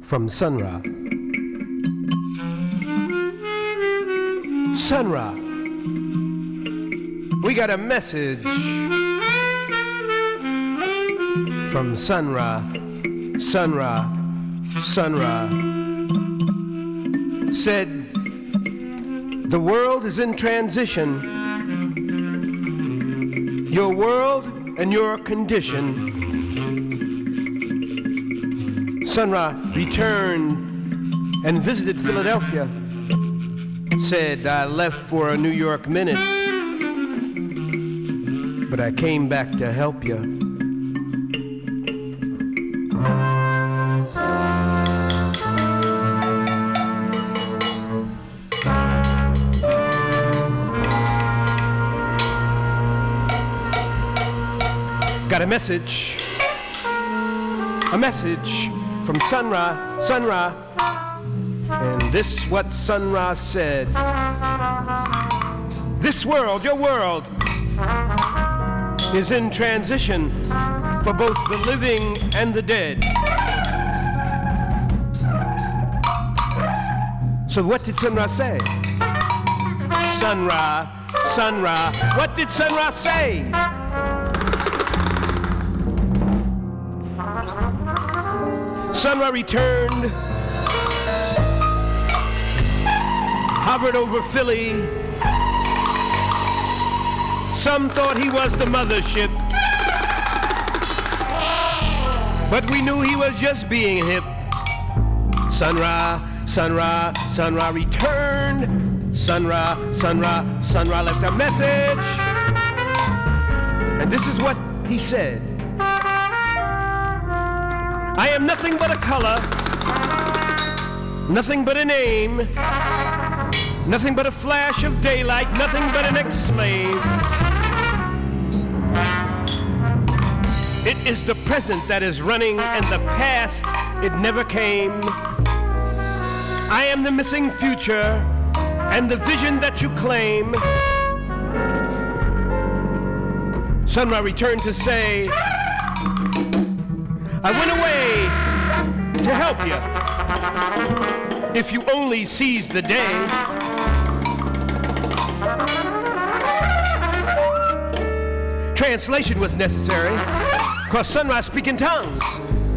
from Sun Ra. Sunra, we got a message from Sun Ra. Sunra, Sun Ra said, The world is in transition. Your world and your condition. Sun Ra returned and visited Philadelphia. Said, I left for a New York minute, but I came back to help you. Got a message. A message from Sun Ra, Sunra. And this is what Sun Ra said. This world, your world, is in transition for both the living and the dead. So what did Sun Ra say? Sun Ra, Sunra, what did Sun Ra say? Sun Ra returned hovered over Philly. Some thought he was the mothership, but we knew he was just being hip. Sun Ra, Sun Ra, Sun Ra returned. Sun Ra, Sun Ra, Sun Ra left a message. And this is what he said. I am nothing but a color, nothing but a name, nothing but a flash of daylight, nothing but an ex-slave. It is the present that is running and the past, it never came. I am the missing future and the vision that you claim. Sun Ra returned to say, I went away to help you. If you only seize the day. Translation was necessary, cause Sunrise speak in tongues,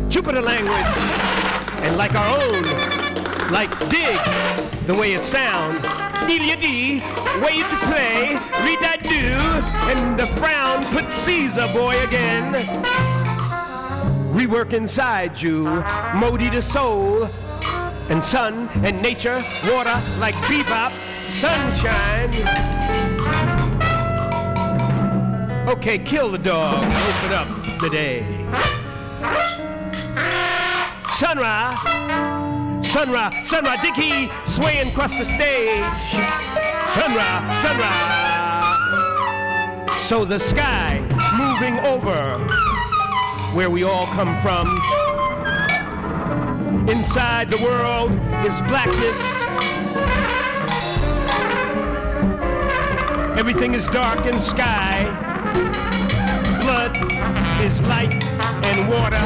Jupiter language, and like our own, like dig, the way it sound. Delia D, way to play, read that do, and the frown put Caesar boy again. Rework inside you, Modi the soul, and sun and nature, water like bebop, sunshine. Okay, kill the dog, open up the day. Sun Ra, Sunra, Sun Ra, Dicky, swaying across the stage. Sun Ra, Sunra. So the sky moving over where we all come from. Inside the world is blackness. Everything is dark in sky. Blood is light and water.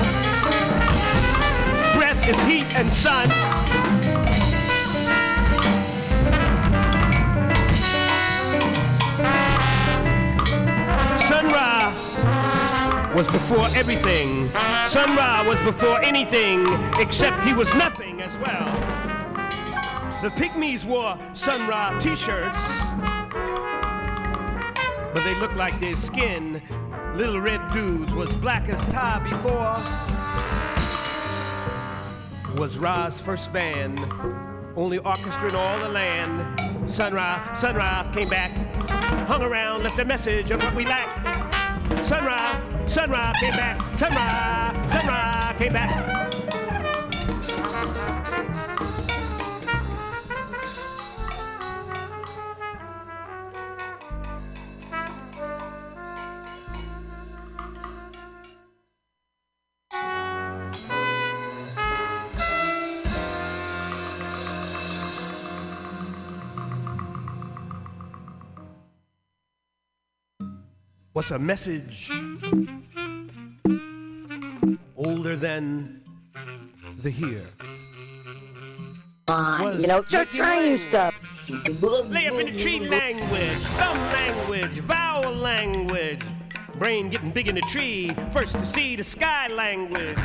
Breath is heat and. Sun was before everything. Sun Ra was before anything, except he was nothing as well. The pygmies wore Sun Ra t-shirts, but they looked like their skin. Little red dudes was black as tar before. Was Ra's first band, only orchestra in all the land. Sun Ra, Sun Ra came back, hung around, left a message of what we lack. Sun Ra, Sun came back. Sun Ra came back. What's a message older than the here? Fine, you know, your training stuff. Lay up in the tree language, thumb language, vowel language. Brain getting big in the tree, first to see the sky language.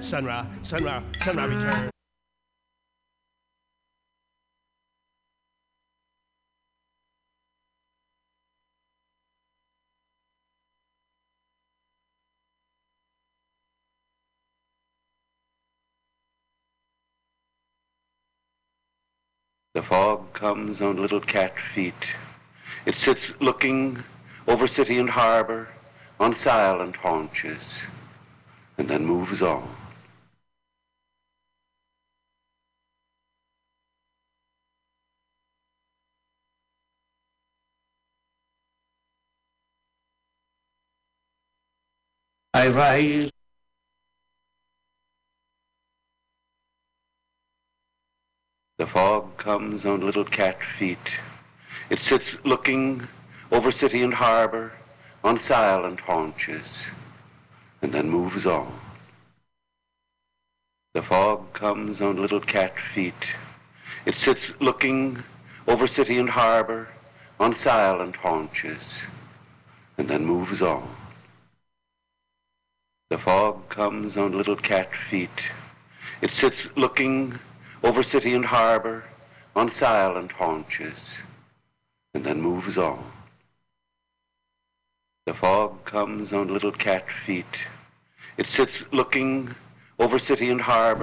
Sun Ra, Sunra, Sun Ra return. The fog comes on little cat feet. It sits looking over city and harbor on silent haunches and then moves on. I rise The fog comes on little cat feet. It sits looking over city and harbor on silent haunches and then moves on. The fog comes on little cat feet. It sits looking over city and harbor on silent haunches and then moves on. The fog comes on little cat feet. It sits looking over city and harbor on silent haunches, and then moves on. The fog comes on little cat feet. It sits looking over city and harbor.